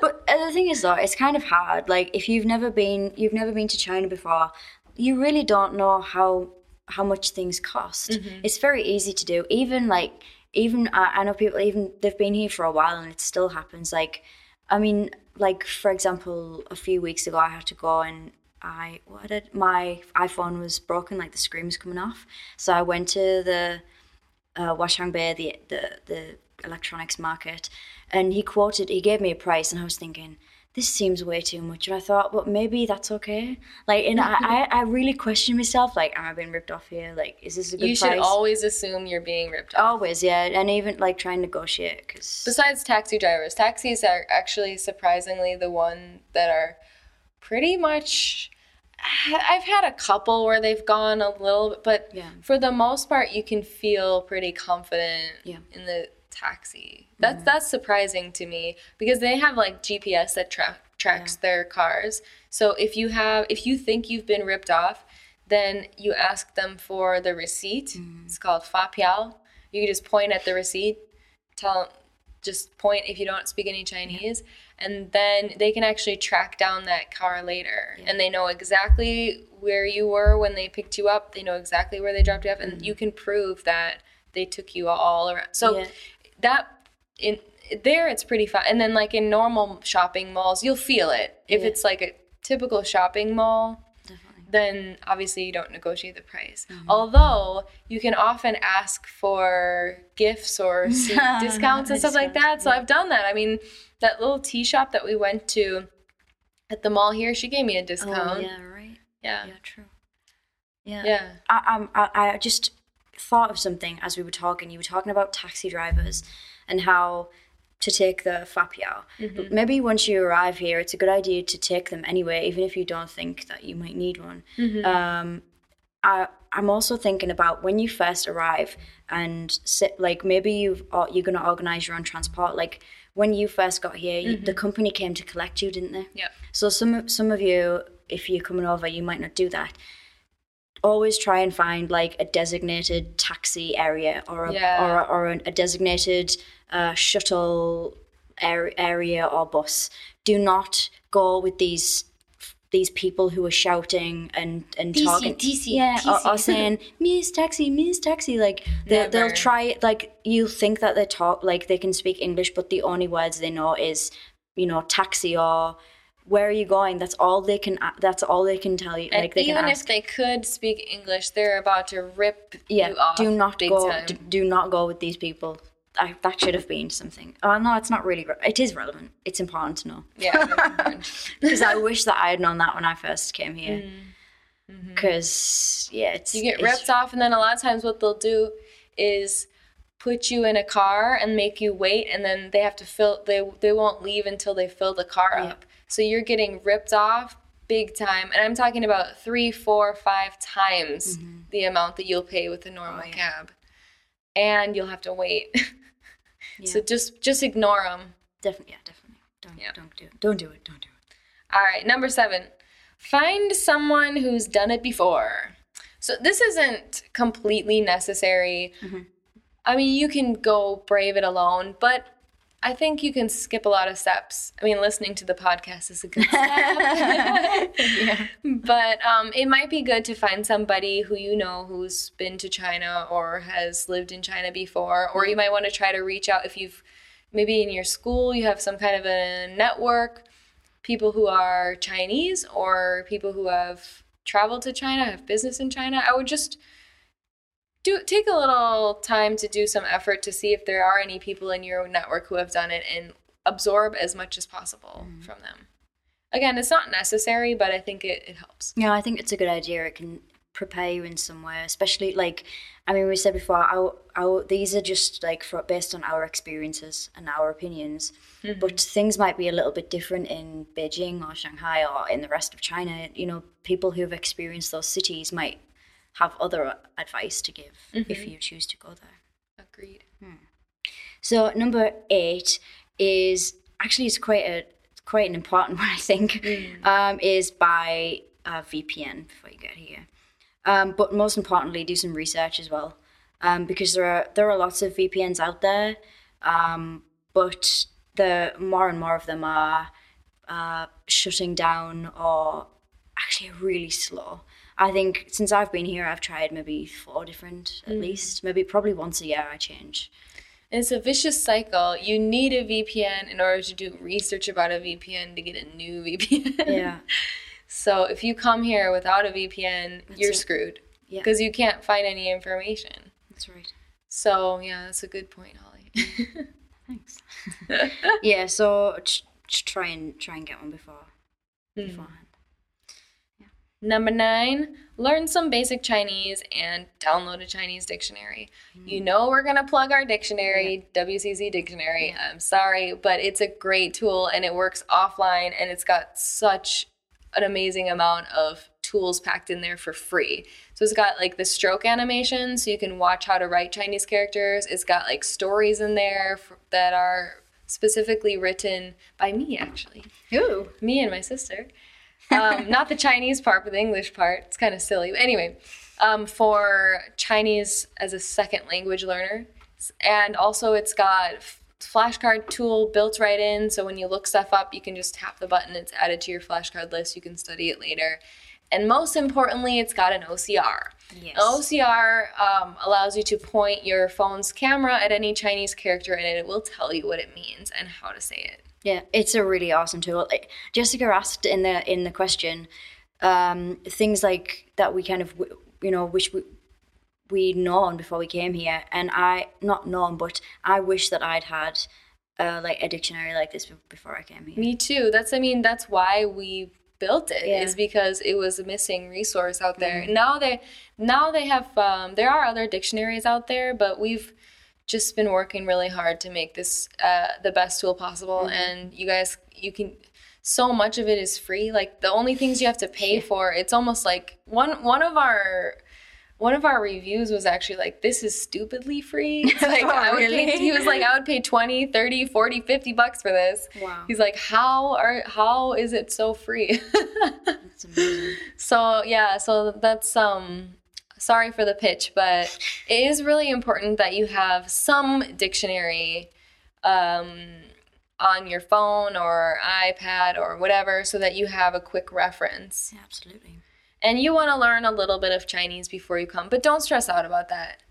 But the thing is, though, it's kind of hard. Like, if you've never been, you've never been to China before, you really don't know how how much things cost. Mm-hmm. It's very easy to do. Even like, even I, I know people. Even they've been here for a while, and it still happens. Like, I mean, like for example, a few weeks ago, I had to go and I what did my iPhone was broken, like the screen was coming off. So I went to the uh, Huaqiangbei, the, the the electronics market, and he quoted, he gave me a price, and I was thinking, this seems way too much. And I thought, but maybe that's okay. Like, and I, I, I really questioned myself, like, am I being ripped off here? Like, is this a good you price? should always assume you're being ripped off. Always, yeah, and even like try and negotiate because Besides taxi drivers, taxis are actually surprisingly the one that are pretty much. I've had a couple where they've gone a little bit, but Yeah. for the most part, you can feel pretty confident Yeah. In the taxi. That's that's surprising to me because they have like GPS that tra- tracks their cars. So if you have, if you think you've been ripped off, then you ask them for the receipt. Mm-hmm. It's called fa piao. You can just point at the receipt, tell, just point if you don't speak any Chinese, and then they can actually track down that car later, and they know exactly where you were when they picked you up. They know exactly where they dropped you off, and you can prove that they took you all around. So Yeah. that in there it's pretty fun. And then like in normal shopping malls, you'll feel it. If Yeah. it's like a typical shopping mall, definitely. then obviously you don't negotiate the price. Mm-hmm. Although you can often ask for gifts or discounts and stuff like that. So I've done that. I mean, that little tea shop that we went to at the mall here, she gave me a discount. Oh discount. yeah, right. yeah. Yeah, true. Yeah. Yeah. I, um, I, I just thought of something as we were talking. You were talking about taxi drivers and how to take the fapiao. But maybe once you arrive here, it's a good idea to take them anyway, even if you don't think that you might need one. Um, I, I'm also thinking about when you first arrive and sit, like maybe you've you're gonna organize your own transport. Like when you first got here, you, the company came to collect you, didn't they? Yeah. So some of- some of you, if you're coming over, you might not do that. Always try and find like a designated taxi area or a Yeah. or, a, or a designated uh, shuttle area or bus. Do not go with these these people who are shouting and and TC, talking, TC, yeah, Or, or TC. saying Miss Taxi, Miss Taxi. Like they, they'll Never. try like you think that they talk like they can speak English, but the only words they know is you know taxi or where are you going? That's all they can. That's all they can tell you. And like they even can if they could speak English, they're about to rip yeah, you off. do not go. d- Do not go with these people. I, that should have been something. Oh no, it's not really. Re- it is relevant. It's important to know yeah. because I wish that I had known that when I first came here. Because yeah, it's Mm. Mm-hmm. you get it's- ripped off and then a lot of times what they'll do is put you in a car and make you wait and then they have to fill they they won't leave until they fill the car Yeah. up so you're getting ripped off big time and i'm talking about three four five times the amount that you'll pay with a normal Mm-hmm. Oh, yeah. cab and you'll have to wait so just just ignore them Definitely, yeah, definitely. Don't Yeah. don't do it. Don't do it. Don't do it. All right, number seven. Find someone who's done it before. So this isn't completely necessary. Mm-hmm. I mean, you can go brave it alone, but I think you can skip a lot of steps. I mean, listening to the podcast is a good step. But um, it might be good to find somebody who you know who's been to China or has lived in China before, or you might want to try to reach out if you've maybe in your school you have some kind of a network people who are Chinese or people who have traveled to China, have business in China, I would just do take a little time to do some effort to see if there are any people in your network who have done it and absorb as much as possible mm. from them. Again, it's not necessary, but I think it, it helps. Yeah, I think it's a good idea. It can prepare you in some way, especially like I mean we said before, our our these are just like for, based on our experiences and our opinions. Mm-hmm. But things might be a little bit different in Beijing or Shanghai or in the rest of China. You know, people who have experienced those cities might have other advice to give mm-hmm. if you choose to go there. Agreed. Hmm. So number eight is actually it's quite a quite an important one I think. Mm. Um, is buy a VPN before you get here. Um, but most importantly, do some research as well, um, because there are there are lots of VPNs out there, um, but the more and more of them are uh, shutting down or actually really slow. I think since I've been here, I've tried maybe four different at mm. least. Maybe probably once a year I change. And it's a vicious cycle. You need a VPN in order to do research about a VPN to get a new VPN. Yeah. so if you come here without a VPN, that's you're it. screwed. Yeah. Because you can't find any information. That's right. So yeah, that's a good point, Holly. Thanks. yeah. So try and try and get one before mm. beforehand. Number nine, learn some basic Chinese and download a Chinese dictionary. Mm. You know, we're going to plug our dictionary, yeah. WCC Dictionary. Yeah. I'm sorry, but it's a great tool and it works offline and it's got such an amazing amount of tools packed in there for free. So it's got like the stroke animation so you can watch how to write Chinese characters. It's got like stories in there for, that are specifically written by me actually. Who? Me and my sister um, not the Chinese part, but the English part. It's kind of silly. But anyway, um, for Chinese as a second language learner. And also, it's got flashcard tool built right in. So when you look stuff up, you can just tap the button. It's added to your flashcard list. You can study it later. And most importantly, it's got an OCR. Yes. An OCR um, allows you to point your phone's camera at any Chinese character and it will tell you what it means and how to say it. Yeah, it's a really awesome tool. Jessica asked in the in the question um, things like that we kind of you know wish we we'd known before we came here, and I not known, but I wish that I'd had uh, like a dictionary like this before I came here. Me too. That's I mean that's why we built it yeah. is because it was a missing resource out there. Mm-hmm. Now they now they have um, there are other dictionaries out there, but we've just been working really hard to make this uh, the best tool possible. Mm-hmm. And you guys, you can so much of it is free. Like the only things you have to pay for, it's almost like one one of our one of our reviews was actually like this is stupidly free it's like oh, I would really? pay, he was like i would pay 20 30 40 50 bucks for this wow he's like how are how is it so free that's amazing so yeah so that's um sorry for the pitch, but it is really important that you have some dictionary um, on your phone or iPad or whatever so that you have a quick reference. Yeah, absolutely. And you want to learn a little bit of Chinese before you come, but don't stress out about that.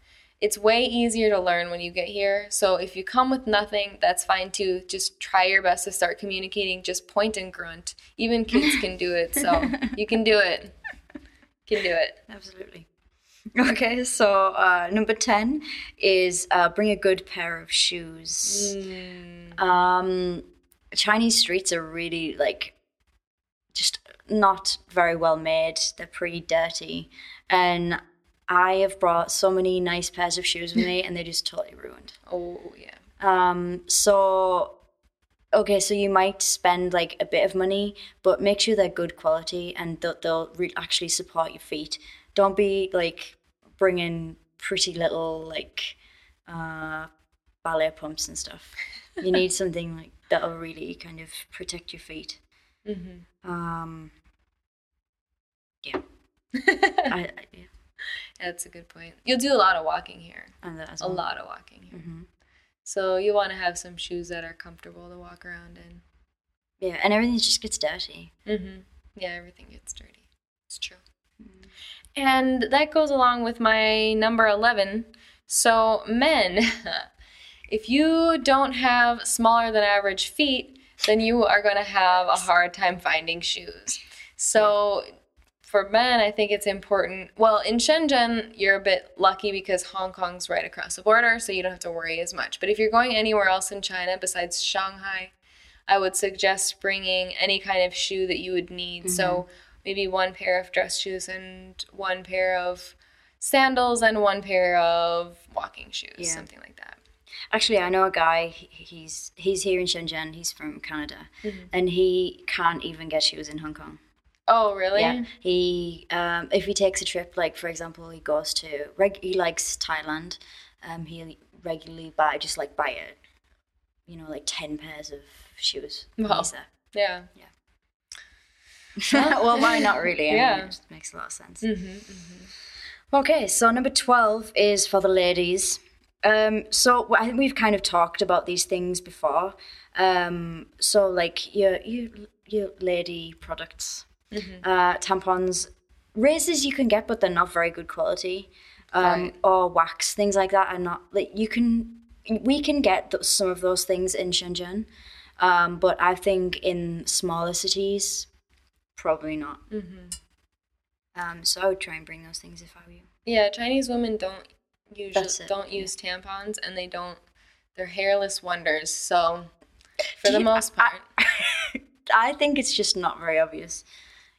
It's way easier to learn when you get here. So if you come with nothing, that's fine too. Just try your best to start communicating. Just point and grunt. Even kids can do it. So you can do it. Can do it. Absolutely. Okay, so uh, number 10 is uh, bring a good pair of shoes. Mm. Um, Chinese streets are really like just not very well made. They're pretty dirty. And I have brought so many nice pairs of shoes with me and they just totally ruined. Oh, yeah. Um, so okay, so you might spend like a bit of money, but make sure they're good quality and they'll, they'll re- actually support your feet. Don't be like bringing pretty little like uh, ballet pumps and stuff. You need something like that'll really kind of protect your feet. Mm-hmm. Um, yeah. I, I, yeah. That's a good point. You'll do a lot of walking here. And that as well. A lot of walking here. Mm-hmm. So you want to have some shoes that are comfortable to walk around in. Yeah, and everything just gets dirty. Mm-hmm. Yeah, everything gets dirty. It's true. And that goes along with my number 11. So, men, if you don't have smaller than average feet, then you are going to have a hard time finding shoes. So for men, I think it's important. Well, in Shenzhen, you're a bit lucky because Hong Kong's right across the border, so you don't have to worry as much. But if you're going anywhere else in China besides Shanghai, I would suggest bringing any kind of shoe that you would need. Mm-hmm. So maybe one pair of dress shoes and one pair of sandals and one pair of walking shoes, yeah. something like that. Actually, I know a guy. He's he's here in Shenzhen. He's from Canada, mm-hmm. and he can't even get shoes in Hong Kong. Oh, really? Yeah. He, um, if he takes a trip, like for example, he goes to, reg- he likes Thailand. Um, he regularly buy just like buy it, you know, like ten pairs of shoes. Wow. Yeah. Yeah. well, why not really? I yeah. Mean, it just makes a lot of sense. Mm-hmm, mm-hmm. Okay, so number 12 is for the ladies. Um, so I think we've kind of talked about these things before. Um, so like your, your, your lady products mm-hmm. uh, tampons, razors you can get, but they're not very good quality. Um, right. Or wax, things like that are not like you can. We can get th- some of those things in Shenzhen, um, but I think in smaller cities, probably not. Mm-hmm. Um, so I would try and bring those things if I were you. Yeah, Chinese women don't usually don't use tampons, and they don't. They're hairless wonders. So, for Do the you, most part, I, I think it's just not very obvious.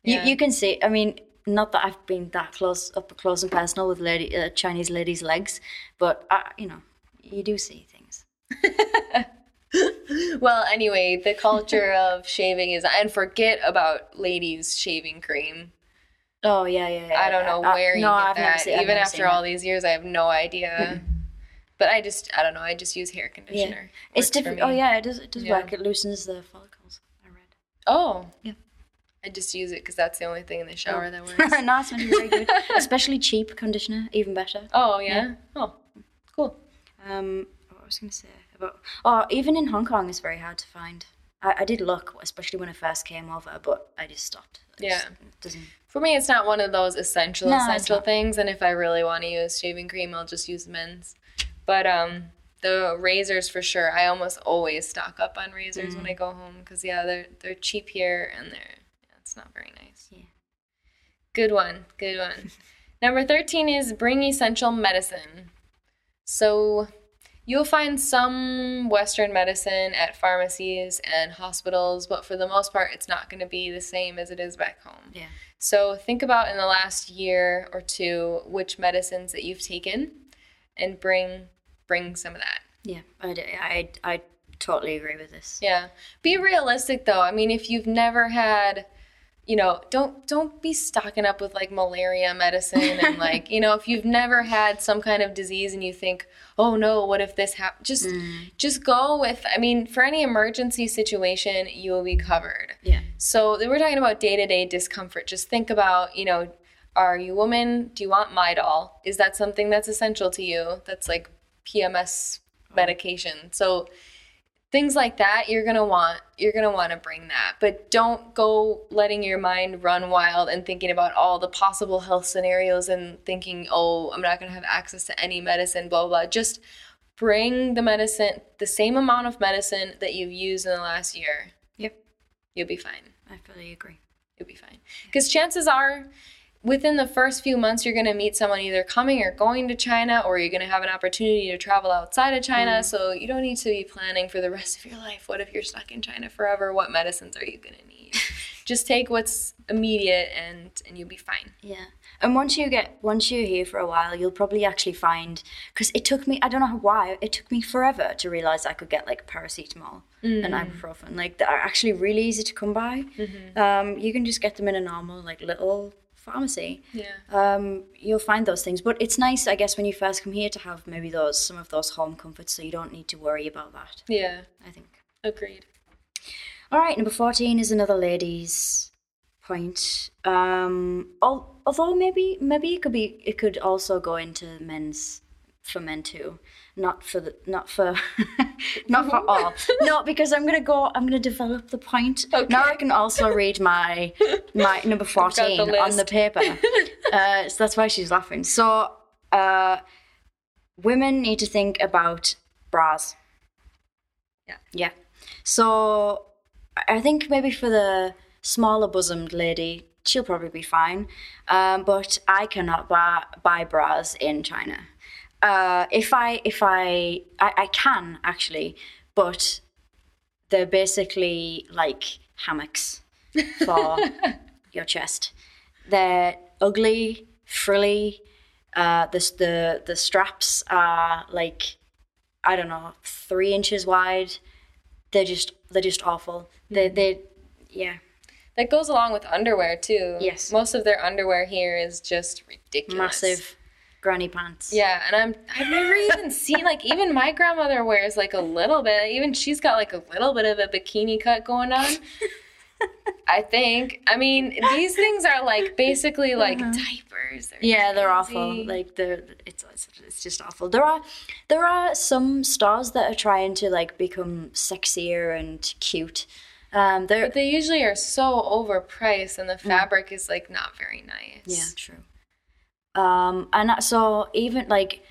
Yeah. You you can see. I mean, not that I've been that close up close and personal with lady uh, Chinese ladies' legs, but uh, you know, you do see things. well, anyway, the culture of shaving is, and forget about ladies shaving cream. Oh yeah, yeah. yeah I don't know uh, where you no, get I've that. Seen, Even after all these years, I have no idea. but I just, I don't know. I just use hair conditioner. Yeah. It's different. Oh yeah, it does. It does yeah. work. It loosens the follicles. I read. Oh. Yeah. I just use it because that's the only thing in the shower oh. that works. no, it's very good. Especially cheap conditioner, even better. Oh yeah. yeah. Oh, cool. Um, what I was gonna say about oh, even in Hong Kong, it's very hard to find. I, I did look, especially when I first came over, but I just stopped. It yeah. Just, doesn't. For me, it's not one of those essential no, essential things. And if I really want to use shaving cream, I'll just use men's. But um, the razors for sure. I almost always stock up on razors mm. when I go home because yeah, they're they're cheap here and they're it's not very nice. Yeah. Good one. Good one. Number 13 is bring essential medicine. So you'll find some Western medicine at pharmacies and hospitals, but for the most part, it's not going to be the same as it is back home. Yeah. So think about in the last year or two which medicines that you've taken, and bring bring some of that. Yeah, I I I totally agree with this. Yeah. Be realistic though. I mean, if you've never had you know, don't don't be stocking up with like malaria medicine and like, you know, if you've never had some kind of disease and you think, "Oh no, what if this happens?" Just mm. just go with I mean, for any emergency situation, you will be covered. Yeah. So, we're talking about day-to-day discomfort. Just think about, you know, are you a woman? Do you want Midol? Is that something that's essential to you? That's like PMS medication. So, things like that you're going to want you're going to want to bring that. But don't go letting your mind run wild and thinking about all the possible health scenarios and thinking oh i'm not going to have access to any medicine blah, blah blah. Just bring the medicine the same amount of medicine that you've used in the last year. Yep. You'll be fine. I fully agree. You'll be fine. Because chances are within the first few months, you're going to meet someone either coming or going to China, or you're going to have an opportunity to travel outside of China. Mm. So you don't need to be planning for the rest of your life. What if you're stuck in China forever? What medicines are you going to need? Just take what's immediate, and and you'll be fine. Yeah. And once you get once you're here for a while, you'll probably actually find because it took me I don't know why it took me forever to realize I could get like paracetamol mm. and ibuprofen like they are actually really easy to come by. Mm-hmm. Um, you can just get them in a normal like little pharmacy. Yeah. Um, you'll find those things, but it's nice, I guess, when you first come here to have maybe those some of those home comforts, so you don't need to worry about that. Yeah, I think. Agreed. All right, number fourteen is another lady's point. Um, although maybe maybe it could be it could also go into men's for men too not for the not for not for all. No because i'm gonna go i'm gonna develop the point. Okay. now i can also read my my number 14 the on the paper. Uh, so that's why she's laughing. So uh, women need to think about bras. Yeah. Yeah. So I think maybe for the smaller bosomed lady, she'll probably be fine. Um, but I cannot buy, buy bras in China. Uh, if I if I, I I can actually, but they're basically like hammocks for your chest. They're ugly, frilly. Uh, the the the straps are like I don't know three inches wide. They're just they're just awful. They they yeah That goes along with underwear too. Yes. Most of their underwear here is just ridiculous. massive granny pants. Yeah, and I'm I've never even seen like even my grandmother wears like a little bit. Even she's got like a little bit of a bikini cut going on. I think. I mean, these things are like basically like diapers. They're Uh-huh. Yeah, they're awful. Like they're it's, it's just awful. There are there are some stars that are trying to like become sexier and cute. Um, they're But they usually are so overpriced, and the fabric is like not very nice. Mm. Yeah, true. Um, and so even like,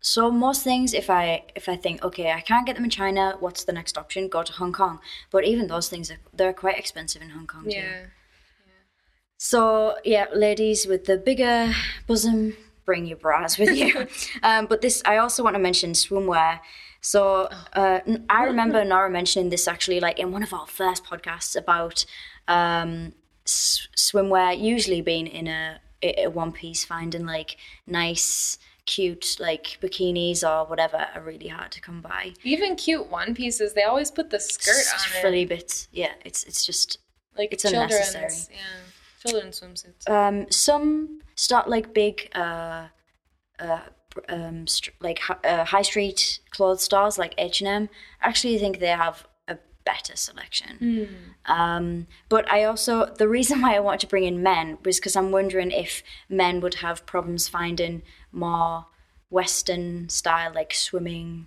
so most things, if I if I think okay, I can't get them in China, what's the next option? Go to Hong Kong. But even those things, are, they're quite expensive in Hong Kong too. Yeah. So yeah, ladies with the bigger bosom, bring your bras with you. um, but this, I also want to mention swimwear. So uh, i remember Nora mentioning this actually, like in one of our first podcasts about um, s- swimwear usually being in a, a one piece, finding like nice, cute like bikinis or whatever are really hard to come by. Even cute one pieces, they always put the skirt on it. Frilly bits, yeah. It's it's just like it's children's, unnecessary. yeah, children's swimsuits. um, some start like big uh, uh, um, st- like uh, high street clothes stores like H&M actually think they have better selection um, but I also the reason why I wanted to bring in men was because I'm wondering if men would have problems finding more western style like swimming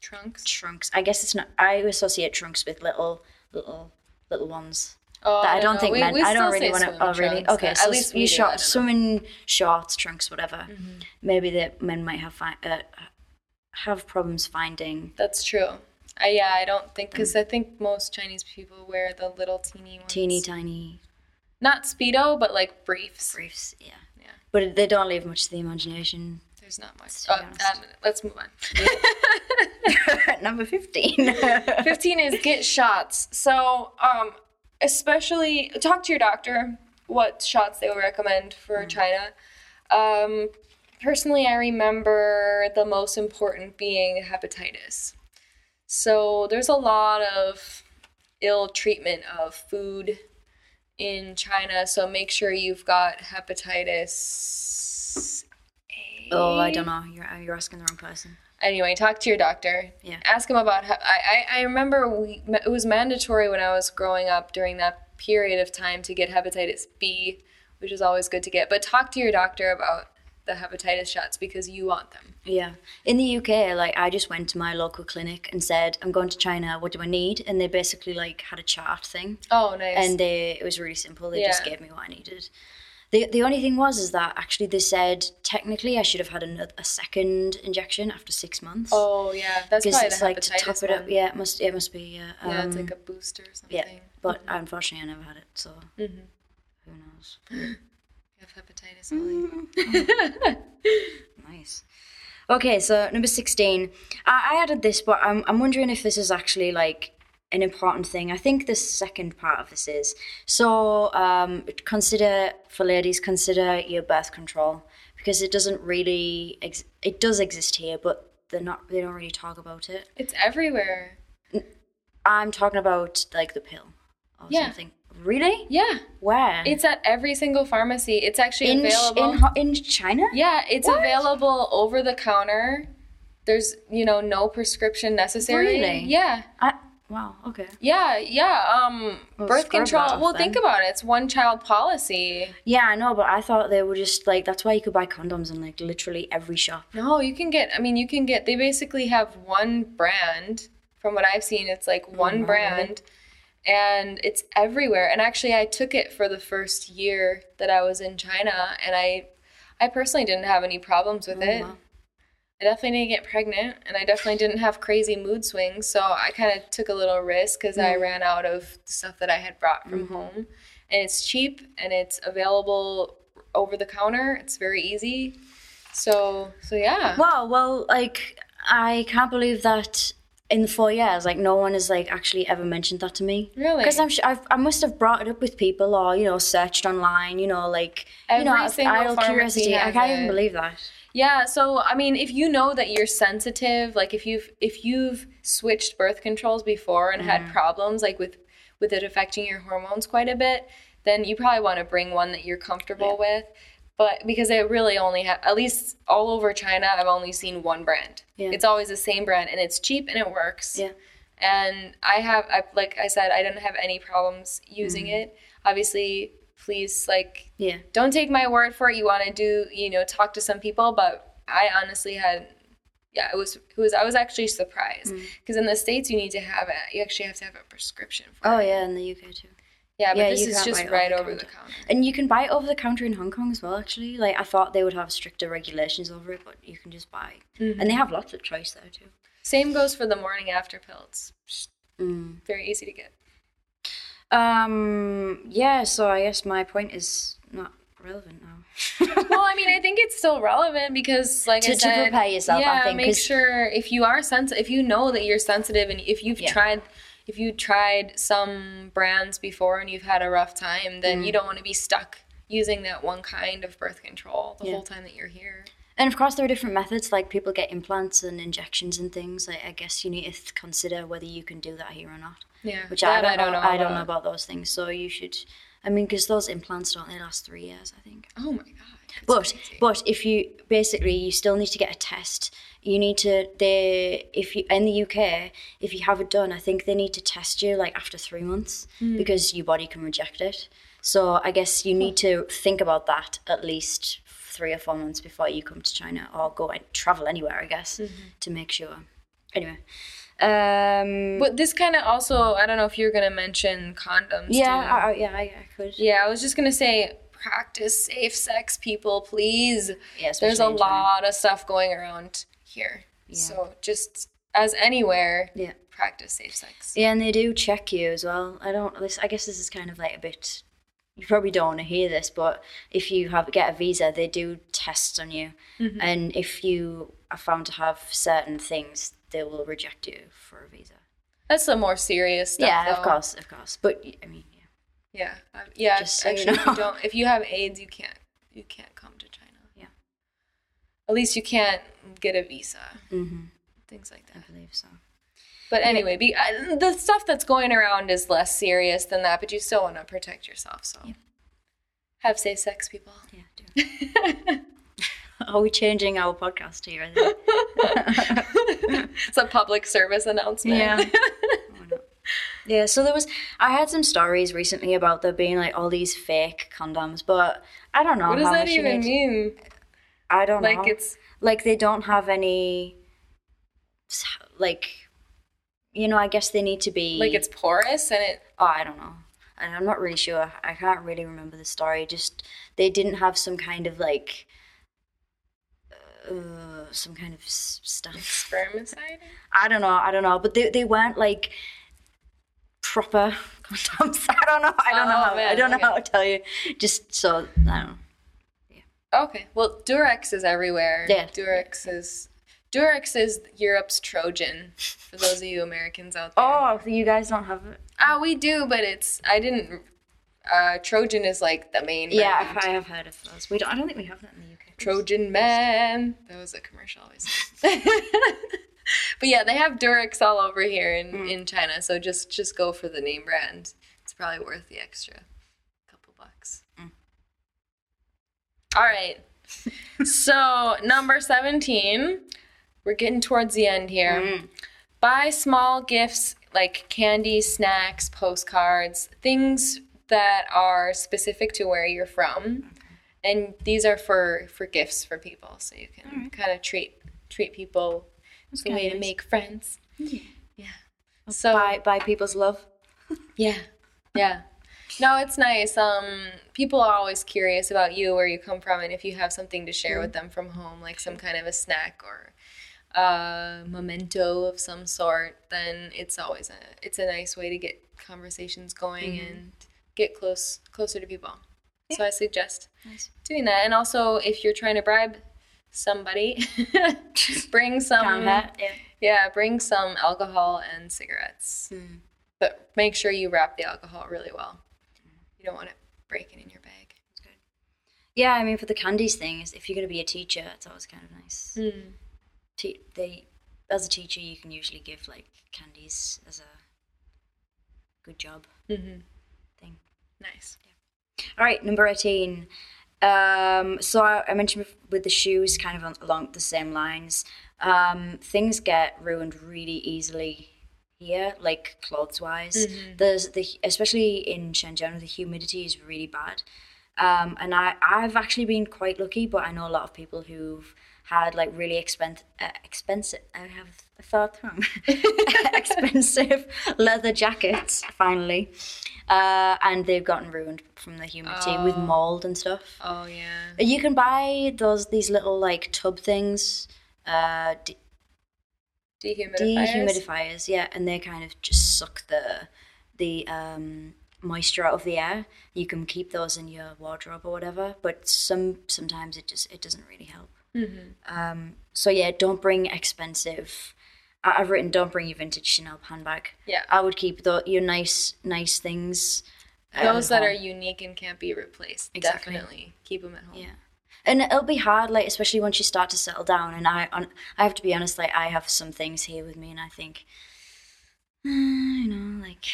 Trunks. trunks I guess it's not I associate trunks with little little little ones Oh, that I don't know. think We- men. we I don't really want to. Oh, really? trunks, Okay, so at least you short don't swimming shorts, trunks, whatever. Maybe that men might have fi- uh, have problems finding That's true. I, yeah, I don't think because I think most Chinese people wear the little teeny ones. teeny tiny Not speedo, but like briefs. briefs. Yeah, Yeah. but they don't leave much to the imagination. There's not much. To Oh, um, let's move on. Number fifteen. 15 is get shots. So, um, especially talk to your doctor what shots they would recommend for China. Um, personally, I remember the most important being hepatitis. So, there's a lot of ill treatment of food in China. So, make sure you've got hepatitis. A. oh, I don't know. You're you're asking the wrong person. Anyway, talk to your doctor. Yeah. Ask him about. He- I, I I remember we it was mandatory when I was growing up during that period of time to get hepatitis B, which is always good to get. But talk to your doctor about the hepatitis shots because you want them. Yeah. In the UK, like I just went to my local clinic and said, I'm going to China, what do I need? And they basically like had a chart thing. Oh, nice. And they it was really simple. They just gave me what I needed. The the only thing was is that actually they said technically I should have had another, a second injection after six months. oh yeah, that's because probably it's like to top it up. one. Yeah, it must it must be yeah. Yeah, it's Um, like a booster or something. yeah. But unfortunately, I never had it, so Mm-hmm. who knows? You have hepatitis. Holly. Nice. Okay, so number 16. I, I added this, but I'm, I'm wondering if this is actually like an important thing. I think the second part of this is so um, consider, for ladies, consider your birth control because it doesn't really, ex- it does exist here, but they're not, they don't really talk about it. It's everywhere. I'm talking about like the pill or Yeah. something. Really? Yeah, Where? it's at every single pharmacy. It's actually in, available. in, in China? Yeah, it's What? available over the counter. There's, you know, no prescription necessary. Really? Yeah. I, wow, okay. Yeah, yeah. Um Well, birth control. off Well, then. think about it. It's one child policy. Yeah, I know, but I thought they were just like that's why you could buy condoms in like literally every shop. No, you can get I mean, you can get they basically have one brand. From what I've seen, it's like one wow. brand and it's everywhere. And actually I took it for the first year that I was in China and I I personally didn't have any problems with oh, it. wow. I definitely didn't get pregnant, and I definitely didn't have crazy mood swings. So I kind of took a little risk because I mm. ran out of the stuff that I had brought from mm-hmm. home, and it's cheap and it's available over the counter. It's very easy. So so yeah. Wow. Well, like I can't believe that in the four years, like no one has like actually ever mentioned that to me. Really? Because I'm sure I've, I must have brought it up with people or you know searched online. You know, like you know, Every out single idle curiosity. I can't even believe that. Yeah, so I mean, if you know that you're sensitive, like if you've if you've switched birth controls before and had mm-hmm. problems like with with it affecting your hormones quite a bit, then you probably want to bring one that you're comfortable with. But because they really only have at least all over China, I've only seen one brand. Yeah. It's always the same brand and it's cheap and it works. Yeah. And I have I like I said, I didn't have any problems using Mm. it. Obviously, please like Yeah. don't take my word for it. You want to do, you know, talk to some people, but I honestly had, yeah, it was, it was, I was actually surprised Mm. because in the states you need to have it. You actually have to have a prescription for Oh it. yeah, in the UK too. Yeah, but yeah, this is just right over the counter. And you can buy it over the counter in Hong Kong as well. Actually, like I thought they would have stricter regulations over it, but you can just buy. Mm-hmm. And they have lots of choice there too. Same goes for the morning after pills. Mm. very easy to get. Um. Yeah. So I guess my point is not relevant now. well, I mean, I think it's still relevant because, like To- I to prepare yourself, I Yeah, think, make sure if you are sensitive, if you know that you're sensitive, and if you've Yeah. tried, if you tried some brands before and you've had a rough time, then Mm. you don't want to be stuck using that one kind of birth control the Yeah. whole time that you're here. And of course, there are different methods. Like people get implants and injections and things. Like I guess you need to consider whether you can do that here or not. Yeah, Which I that don't, know. I don't know about those things. So you should. I mean, because those implants don't they last three years? I think. Oh my god! But crazy. but if you basically you still need to get a test. You need to they if you in the UK if you have it done, I think they need to test you like after three months Hmm. because your body can reject it. So I guess you need to think about that at least three or four months before you come to China or go and travel anywhere. I guess Mm-hmm. to make sure. Anyway, um, But this kind of also, I don't know if you're gonna mention condoms. yeah. I, yeah, I, I could. yeah. I was just gonna say, practice safe sex, people, please. Yeah, There's a lot of stuff going around here. So just as anywhere, Yeah. practice safe sex. Yeah, and they do check you as well. I don't. This, I guess this is kind of like a bit. You probably don't want to hear this, but if you have get a visa, they do tests on you, Mm-hmm. and if you are found to have certain things, they will reject you for a visa. That's the more serious stuff. yeah, of course, of course. But I mean, yeah. Yeah, uh, yeah. Just so you actually, if you don't, if you have AIDS, you can't, you can't come to China. Yeah. At least you can't get a visa. Mm-hmm. Things like that. I believe so. But anyway, be, uh, the stuff that's going around is less serious than that. But you still want to protect yourself. So have safe sex, people. Yeah. Do. are we changing our podcast here? It's a public service announcement. Yeah. Yeah, so there was I had some stories recently about there being like all these fake condoms, but I don't know what does that even mean? I don't Like know. it's like they don't have any like you know, I guess they need to be like it's porous and it. oh, I don't know. And I'm not really sure. I can't really remember the story. Just they didn't have some kind of like uh, some kind of stuff. Spermicide? I don't know. I don't know. But they they weren't like proper condoms. I don't know. I don't know. Oh, How, I don't know how to tell you. Just so I don't know. Okay. Well, Durex is everywhere. Yeah. Durex is Durex is Europe's Trojan. For those of you Americans out there. Oh, so you guys don't have it. Ah, we do, but it's I didn't. Uh, Trojan is like the main. Yeah, brand. I have heard of those. We don't. I don't think we have that in the UK. Trojan Man. That was a commercial always. but yeah, they have Durex all over here in, Mm. in China. So just just go for the name brand. It's probably worth the extra couple bucks. Mm. All right. so number seventeen. We're getting towards the end here. Mm. Buy small gifts like candy, snacks, postcards, things that are specific to where you're from. And these are for for gifts for people, so you can kind of treat treat people. It's a way to make friends. Yeah. So By by people's love. yeah, yeah. No, it's nice. Um, people are always curious about you, where you come from, and if you have something to share with mm-hmm. them from home, like some kind of a snack or a memento of some sort, then it's always a it's a nice way to get conversations going mm-hmm. and get close closer to people. So I suggest doing that. And also, if you're trying to bribe somebody, bring some yeah. yeah, bring some alcohol and cigarettes. Hmm. But make sure you wrap the alcohol really well. You don't want it breaking in your bag. Yeah, I mean, for the candies thing, is if you're going to be a teacher, it's always kind of nice. Hmm. Te- they, as a teacher, you can usually give like candies as a good job Mm-hmm. thing. Nice. All right, number 18. Um, so I, I mentioned with the shoes, kind of on, along the same lines. Um, things get ruined really easily here, like clothes wise. There's the especially in Shenzhen, the humidity is really bad. Um, and I, I've actually been quite lucky, but I know a lot of people who've had like really expensive, uh, expensive. I have a thought home. expensive leather jackets. Finally, uh, and they've gotten ruined from the humidity with mold and stuff. Oh yeah. You can buy those these little like tub things, uh, de- Dehumidifiers. dehumidifiers, yeah, and they kind of just suck the the um, moisture out of the air. You can keep those in your wardrobe or whatever, but some sometimes it just it doesn't really help. Um, so yeah, don't bring expensive. I've written don't bring your vintage Chanel handbag. Yeah. I would keep the, your nice nice things. Those that home. are unique and can't be replaced. Exactly. Definitely keep them at home. Yeah. And it'll be hard, like especially once you start to settle down. And I, on, I have to be honest, like I have some things here with me, and I think, uh, you know, like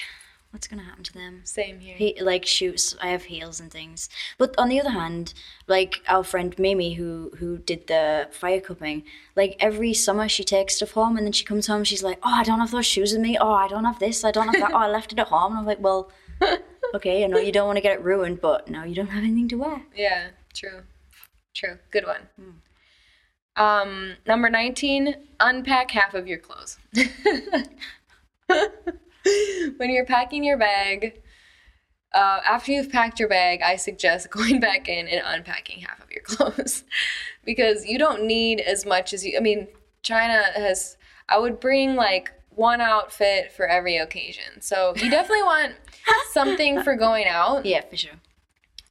what's gonna happen to them? Same here. He, like shoes, I have heels and things. But on the other hand, like our friend Mimi, who who did the fire cupping, like every summer she takes stuff home, and then she comes home, she's like, oh, I don't have those shoes with me. Oh, I don't have this. I don't have that. oh, I left it at home. And I'm like, well, okay, I know you don't want to get it ruined, but now you don't have anything to wear. Yeah, true. True. Good one. Um, number 19, unpack half of your clothes. when you're packing your bag, uh, after you've packed your bag, I suggest going back in and unpacking half of your clothes because you don't need as much as you. I mean, China has. I would bring like one outfit for every occasion. So you definitely want something for going out. Yeah, for sure.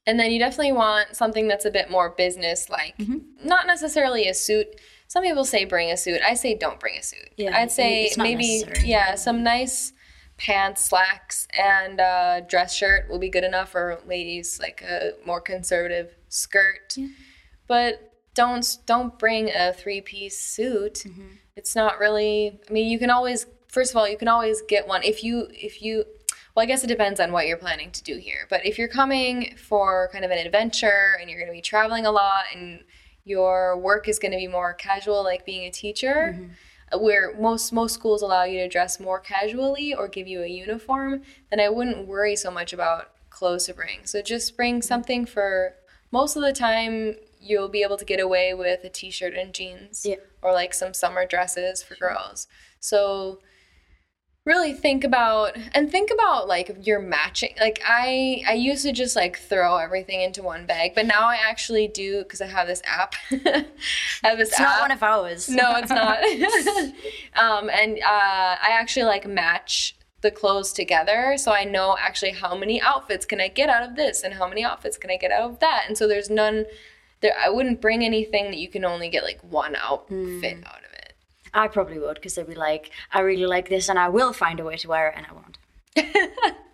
And then you definitely want something that's a bit more business like. Mm-hmm. Not necessarily a suit. Some people say bring a suit. I say don't bring a suit. Yeah, I'd say maybe necessary. yeah, some nice pants, slacks, and uh, dress shirt will be good enough for ladies. Like a more conservative skirt, but don't don't bring a three piece suit. Mm-hmm. It's not really. I mean, you can always first of all you can always get one if you if you well, I guess it depends on what you're planning to do here. But if you're coming for kind of an adventure and you're going to be traveling a lot and your work is going to be more casual, like being a teacher, uh, where most most schools allow you to dress more casually or give you a uniform, then I wouldn't worry so much about clothes to bring. So just bring something for most of the time you'll be able to get away with a t-shirt and jeans Yeah. or like some summer dresses for girls. So really think about and think about like your matching like i i used to just like throw everything into one bag but now i actually do because i have this app. I have this It's app. not one of ours. no it's not. Um and uh i actually like match the clothes together so i know actually how many outfits can i get out of this and how many outfits can i get out of that and so there's none there i wouldn't bring anything that you can only get like one outfit out of. it I probably would because they'd be like, I really like this and I will find a way to wear it and I won't.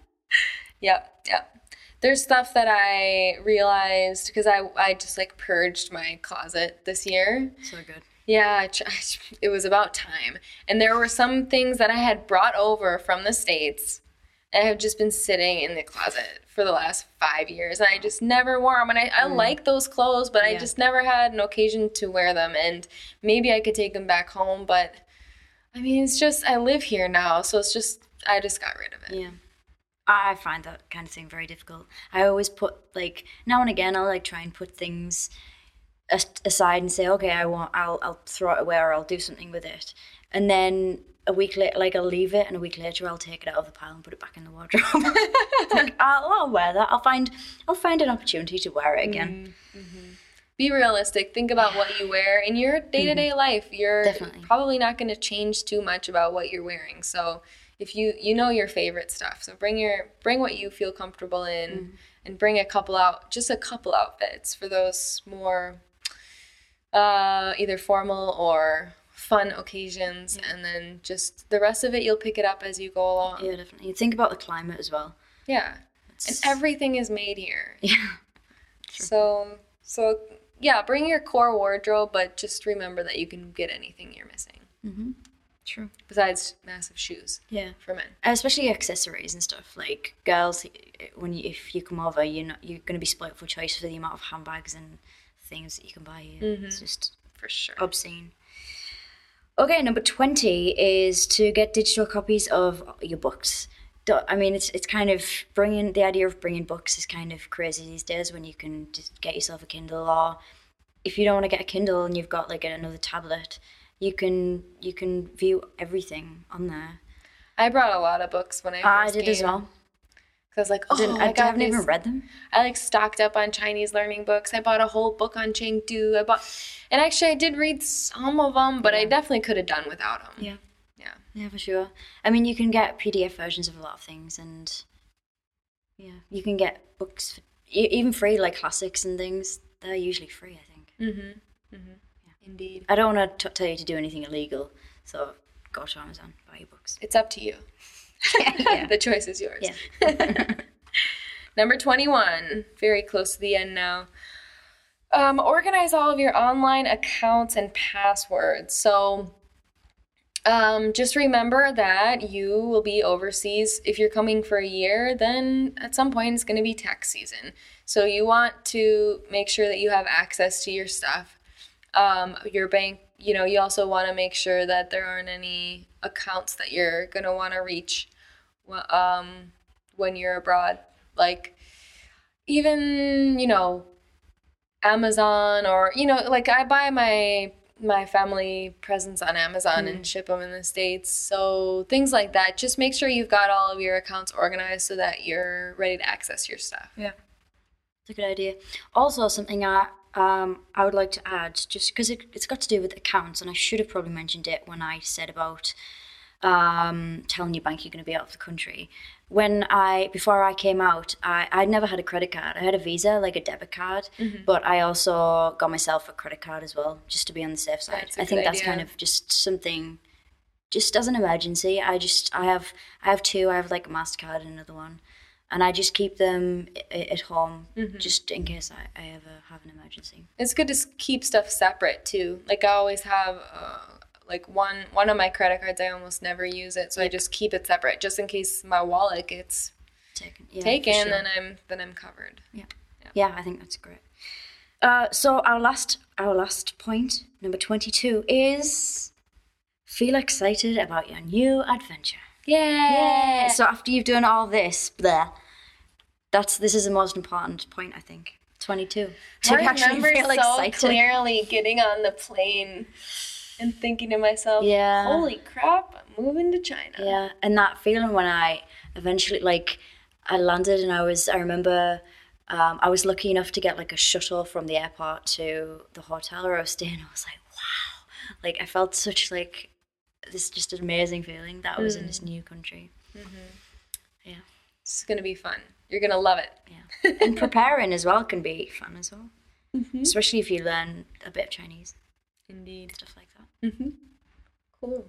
Yep, yep. There's stuff that I realized because I I just like purged my closet this year. So good. Yeah, it was about time. And there were some things that I had brought over from the states and have just been sitting in the closet for the last five years, and I just never wore them. And I, I mm. like those clothes, but I just never had an occasion to wear them. And maybe I could take them back home, but I mean, it's just I live here now, so it's just I just got rid of it. Yeah. I find that kind of thing very difficult. I always put like now and again I'll like try and put things aside and say okay I want I'll I'll throw it away or I'll do something with it. And then a week later, like I'll leave it, and a week later I'll take it out of the pile and put it back in the wardrobe. like, I'll, I'll wear that. I'll find I'll find an opportunity to wear it again. Mm-hmm. Mm-hmm. Be realistic. Think about what you wear in your day to day life. You're Definitely. probably not going to change too much about what you're wearing. So if you you know your favorite stuff, so bring your bring what you feel comfortable in, mm-hmm. and bring a couple out, just a couple outfits for those more uh, either formal or fun occasions, and then just the rest of it you'll pick it up as you go along. Yeah, definitely. You think about the climate as well. Yeah. And everything is made here. Yeah. So so yeah, bring your core wardrobe, but just remember that you can get anything you're missing. Mm-hmm. True. Besides massive shoes Yeah. for men. especially accessories and stuff like girls when you, if you come over you're not you're going to be spoilt for choice for the amount of handbags and things that you can buy here it's just For sure. obscene okay number 20 is to get digital copies of your books I mean, it's it's kind of bringing the idea of bringing books is kind of crazy these days. When you can just get yourself a Kindle, or if you don't want to get a Kindle and you've got like another tablet, you can you can view everything on there. I brought a lot of books when I I did as well. 'Cause I was like, oh, Didn't, I, I, haven't even read them. I like stocked up on Chinese learning books. I bought a whole book on Chengdu. I bought, and actually I did read some of them, but I definitely could have done without them. Yeah. Yeah. Yeah, for sure. I mean, you can get PDF versions of a lot of things, and yeah, you can get books, for, even free, like classics and things. They're usually free, I think. Mm-hmm. Mm-hmm. Yeah. Indeed. I don't want to tell you to do anything illegal, so go to Amazon, buy your books. It's up to you. yeah. the choice is yours. Yeah. Number 21, very close to the end now. Um, organize all of your online accounts and passwords. So um, just remember that you will be overseas. If you're coming for a year, then at some point it's going to be tax season. So you want to make sure that you have access to your stuff. Um, your bank, you know, you also want to make sure that there aren't any accounts that you're going to want to reach um, when you're abroad. Like, even, you know, Amazon or, you know, like I buy my my family presents on Amazon and ship them in the States. So things like that. Just make sure you've got all of your accounts organized so that you're ready to access your stuff. Yeah. It's a good idea. Also, something I um I would like to add, just because it, it's got to do with accounts, and I should have probably mentioned it when I said about um telling your bank you're going to be out of the country. When I before I came out, I I'd never had a credit card. I had a Visa, like a debit card, but I also got myself a credit card as well, just to be on the safe side. I think that's idea. kind of just something just as an emergency. I just I have I have two. I have like a Mastercard and another one, and I just keep them i- at home just in case I, I ever have an emergency. It's good to keep stuff separate too. Like I always have uh, like one one of my credit cards I almost never use it, so I just keep it separate just in case my wallet gets Taken, yeah, taken sure. then I'm then I'm covered. Yeah, yeah. I think that's great. Uh, so our last our last point, number twenty two, is feel excited about your new adventure. Yeah. So after you've done all this, there, that's this is the most important point, I think. Twenty two. To I actually remember feel so excited. clearly getting on the plane and thinking to myself, Yeah. holy crap, I'm moving to China. Yeah, and that feeling when I eventually like I landed and I was I remember um, I was lucky enough to get like a shuttle from the airport to the hotel where I was staying. I was like, wow, like I felt such like this just an amazing feeling that I was in this new country. Yeah, It's going to be fun. You're going to love it. yeah, and preparing as well can be fun as well, especially if you learn a bit of Chinese Indeed. stuff like that. Cool.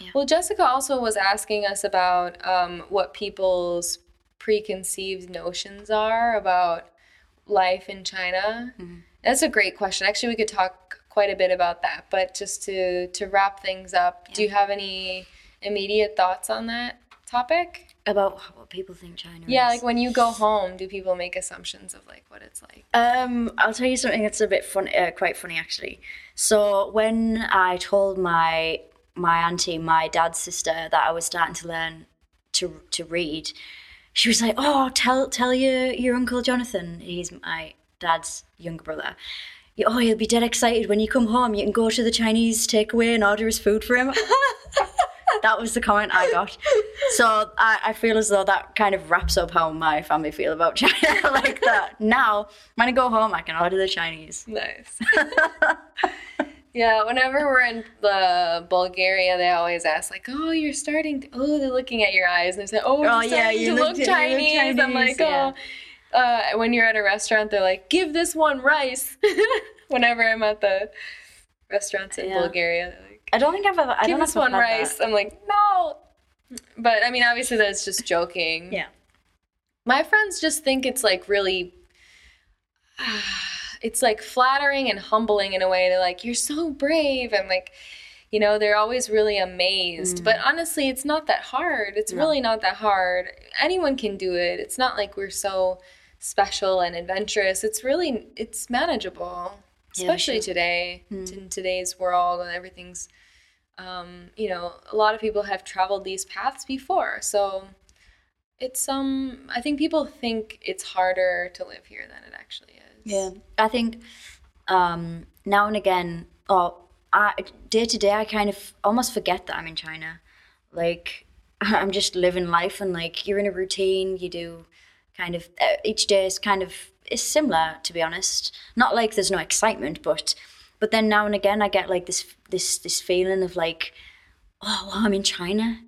Yeah. Well, Jessica also was asking us about um, what people's preconceived notions are about life in China. Mm-hmm. That's a great question. Actually, we could talk quite a bit about that. But just to to wrap things up, do you have any immediate thoughts on that topic? About what people think China is. Yeah, is. like when you go home, do people make assumptions of like what it's like? Um, I'll tell you something that's a bit fun, uh, quite funny actually. So when I told my my auntie, my dad's sister, that I was starting to learn to to read, she was like, "Oh, tell tell your your uncle Jonathan. He's my dad's younger brother. Oh, he'll be dead excited when you come home. You can go to the Chinese takeaway and order his food for him." that was the comment I got. So I, I feel as though that kind of wraps up how my family feel about China. like that. Now, when I go home, I can order the Chinese. Nice. yeah, whenever we're in the Bulgaria, they always ask like, "Oh, you're starting. To, oh, they're looking at your eyes and they say, "Oh, you're Oh, yeah, starting you to look- look, you look Chinese. I'm like, yeah. "Oh." Uh, when you're at a restaurant, they're like, "Give this one rice." whenever I'm at the restaurants in Yeah. Bulgaria, they're like, I don't think I've ever. I "Give don't know this if I've one rice." that. I'm like, "No." But I mean, obviously, that's just joking. Yeah. my friends just think it's like really it's like flattering and humbling in a way they're like you're so brave and like you know they're always really amazed but mm. honestly it's not that hard it's really not that hard anyone can do it it's not like we're so special and adventurous it's really it's manageable Yeah, especially sure. today in today's world and everything's um, you know a lot of people have traveled these paths before so it's um i think people think it's harder to live here than it actually is Yeah, I think um, now and again, or I, day to day, I kind of almost forget that I'm in China. Like I'm just living life, and like you're in a routine. You do kind of uh, each day is kind of is similar, to be honest. Not like there's no excitement, but but then now and again, I get like this this this feeling of like, oh, wow, I'm in China.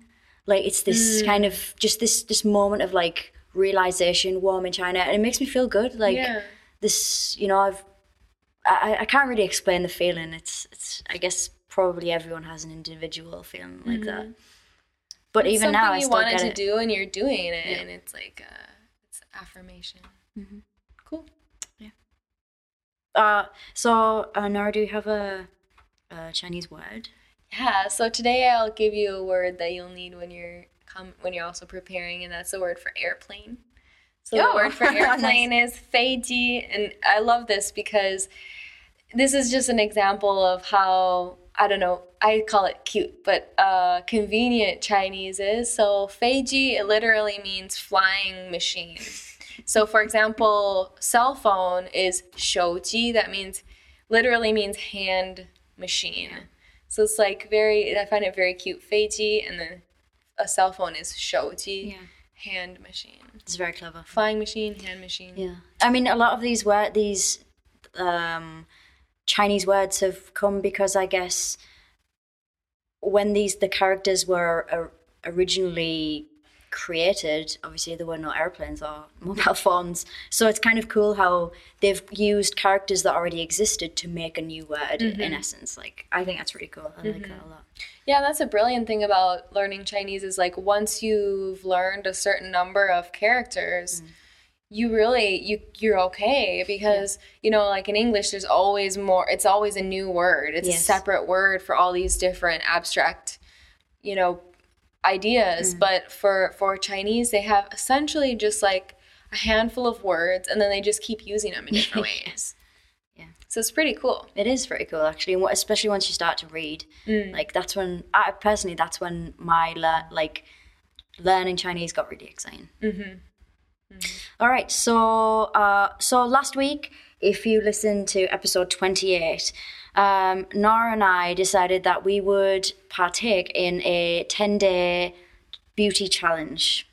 Like it's this kind of just this this moment of like realization, I'm in China, and it makes me feel good. Like yeah. this you know i've I, I can't really explain the feeling. It's it's i guess probably everyone has an individual feeling like that. But It's even now i still wanted to do and you're doing it and it's like uh affirmation Mm-hmm. cool Yeah. uh so uh, nora do you have a, a chinese word yeah so today i'll give you a word that you'll need when you're come when you're also preparing and that's the word for airplane so Oh, the word for nice. airplane is feiji and i love this because this is just an example of how I don't know. I call it cute, but uh, convenient Chinese is. So feiji it literally means flying machine. So, for example, cell phone is shouji, that means literally means hand machine. So it's like very, I find it very cute, feiji, and then a cell phone is shouji. Yeah hand machine. It's very clever. Flying machine, hand machine. Yeah. I mean, a lot of these were these um, Chinese words have come because I guess when these the characters were uh, originally created obviously there were no airplanes or mobile phones. So it's kind of cool how they've used characters that already existed to make a new word in mm-hmm. essence. Like i think that's really cool. I like that a mm-hmm. lot. Yeah, that's a brilliant thing about learning Chinese is like once you've learned a certain number of characters, mm. you really you you're okay because you know like in English there's always more it's always a new word. It's Yes. a separate word for all these different abstract you know ideas, but for for Chinese they have essentially just like a handful of words and then they just keep using them in different ways. Yeah. So it's pretty cool. It is pretty cool, actually, and especially once you start to read. Like that's when I personally, that's when my le- like learning Chinese got really exciting. Mm-hmm. All right, so uh, so last week, if you listen to episode twenty-eight, um, Nora and I decided that we would partake in a ten-day beauty challenge.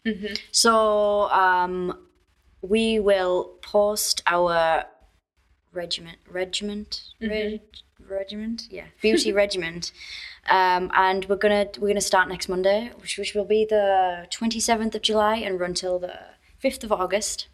So um, we will post our regiment, regiment, reg, regiment, yeah, beauty regiment, um, and we're gonna we're gonna start next Monday, which which will be the twenty seventh of July and run till the fifth of August.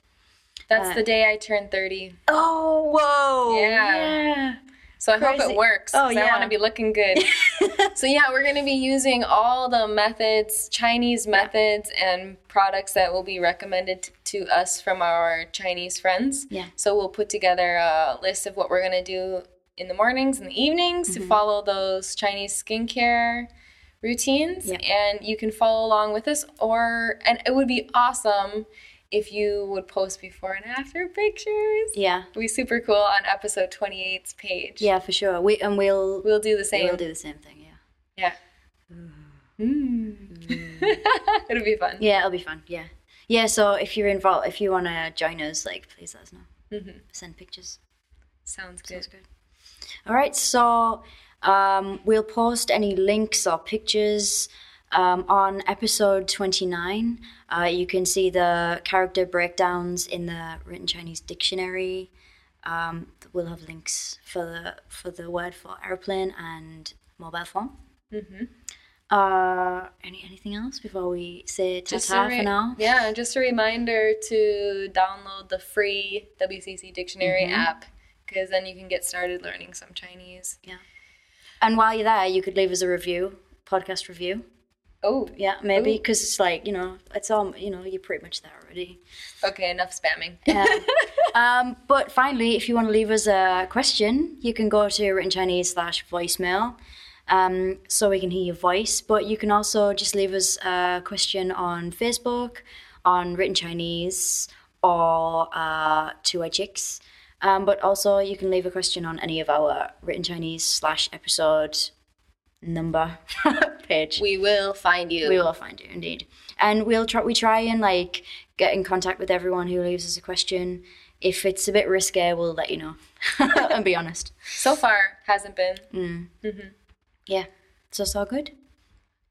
That's the day I turn 30. Oh, whoa! Yeah. yeah. So I hope it works. Oh, 'cause I want to be looking good. so yeah, we're going to be using all the methods, Chinese methods and products that will be recommended to us from our Chinese friends. Yeah. So we'll put together a list of what we're going to do in the mornings and the evenings Mm-hmm. to follow those Chinese skincare routines Yeah. and you can follow along with us or and it would be awesome if you would post before and after pictures. Yeah, It'd be super cool on episode 28's page. yeah, for sure. We and we'll We'll do the same. we'll do the same thing. Yeah. Yeah. Mm. It'll be fun. Yeah, it'll be fun. Yeah, yeah. So if you're involved, if you want to join us, like, please let us know. Mm-hmm. Send pictures. Sounds good. Sounds good. All right, so um, we'll post any links or pictures Um, on episode 29, uh, you can see the character breakdowns in the written Chinese dictionary. Um, we'll have links for the for the word for airplane and mobile phone. Mm-hmm. Uh, any anything else before we say ta-ta re- for now? Yeah, just a reminder to download the free WCC Dictionary Mm-hmm. app because then you can get started learning some Chinese. Yeah, And while you're there, you could leave us a review, podcast review. Oh, Yeah, maybe because it's like you know, it's all you know, you're pretty much there already. okay, enough spamming. Yeah. um, but finally, if you want to leave us a question, you can go to written Chinese slash voicemail, um, so we can hear your voice. But you can also just leave us a question on Facebook, on written Chinese, or uh, Two Eye Chicks. Um, but also, you can leave a question on any of our written Chinese slash episode number page. We will find you. we will find you indeed. And we'll try we try and like get in contact with everyone who leaves us a question. If it's a bit risky, we'll let you know and be honest. So far, hasn't been. Mm. Mm-hmm. yeah. So it's all good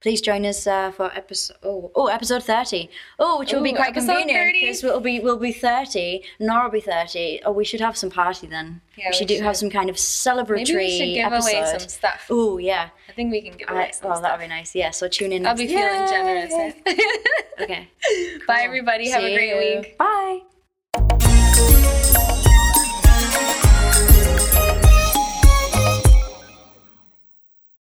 please join us uh, for episode oh, oh episode 30 oh which will be quite convenient 30. because we'll be we'll be 30 nora will be 30 oh we should have some party then Yeah, we should we do have some kind of celebratory Maybe we should give episode. away some stuff. oh yeah I think we can give away I, some well stuff. that'll be nice yeah so tune in I'll be feeling Yay! generous. okay Bye, everybody. Have a great you. week. bye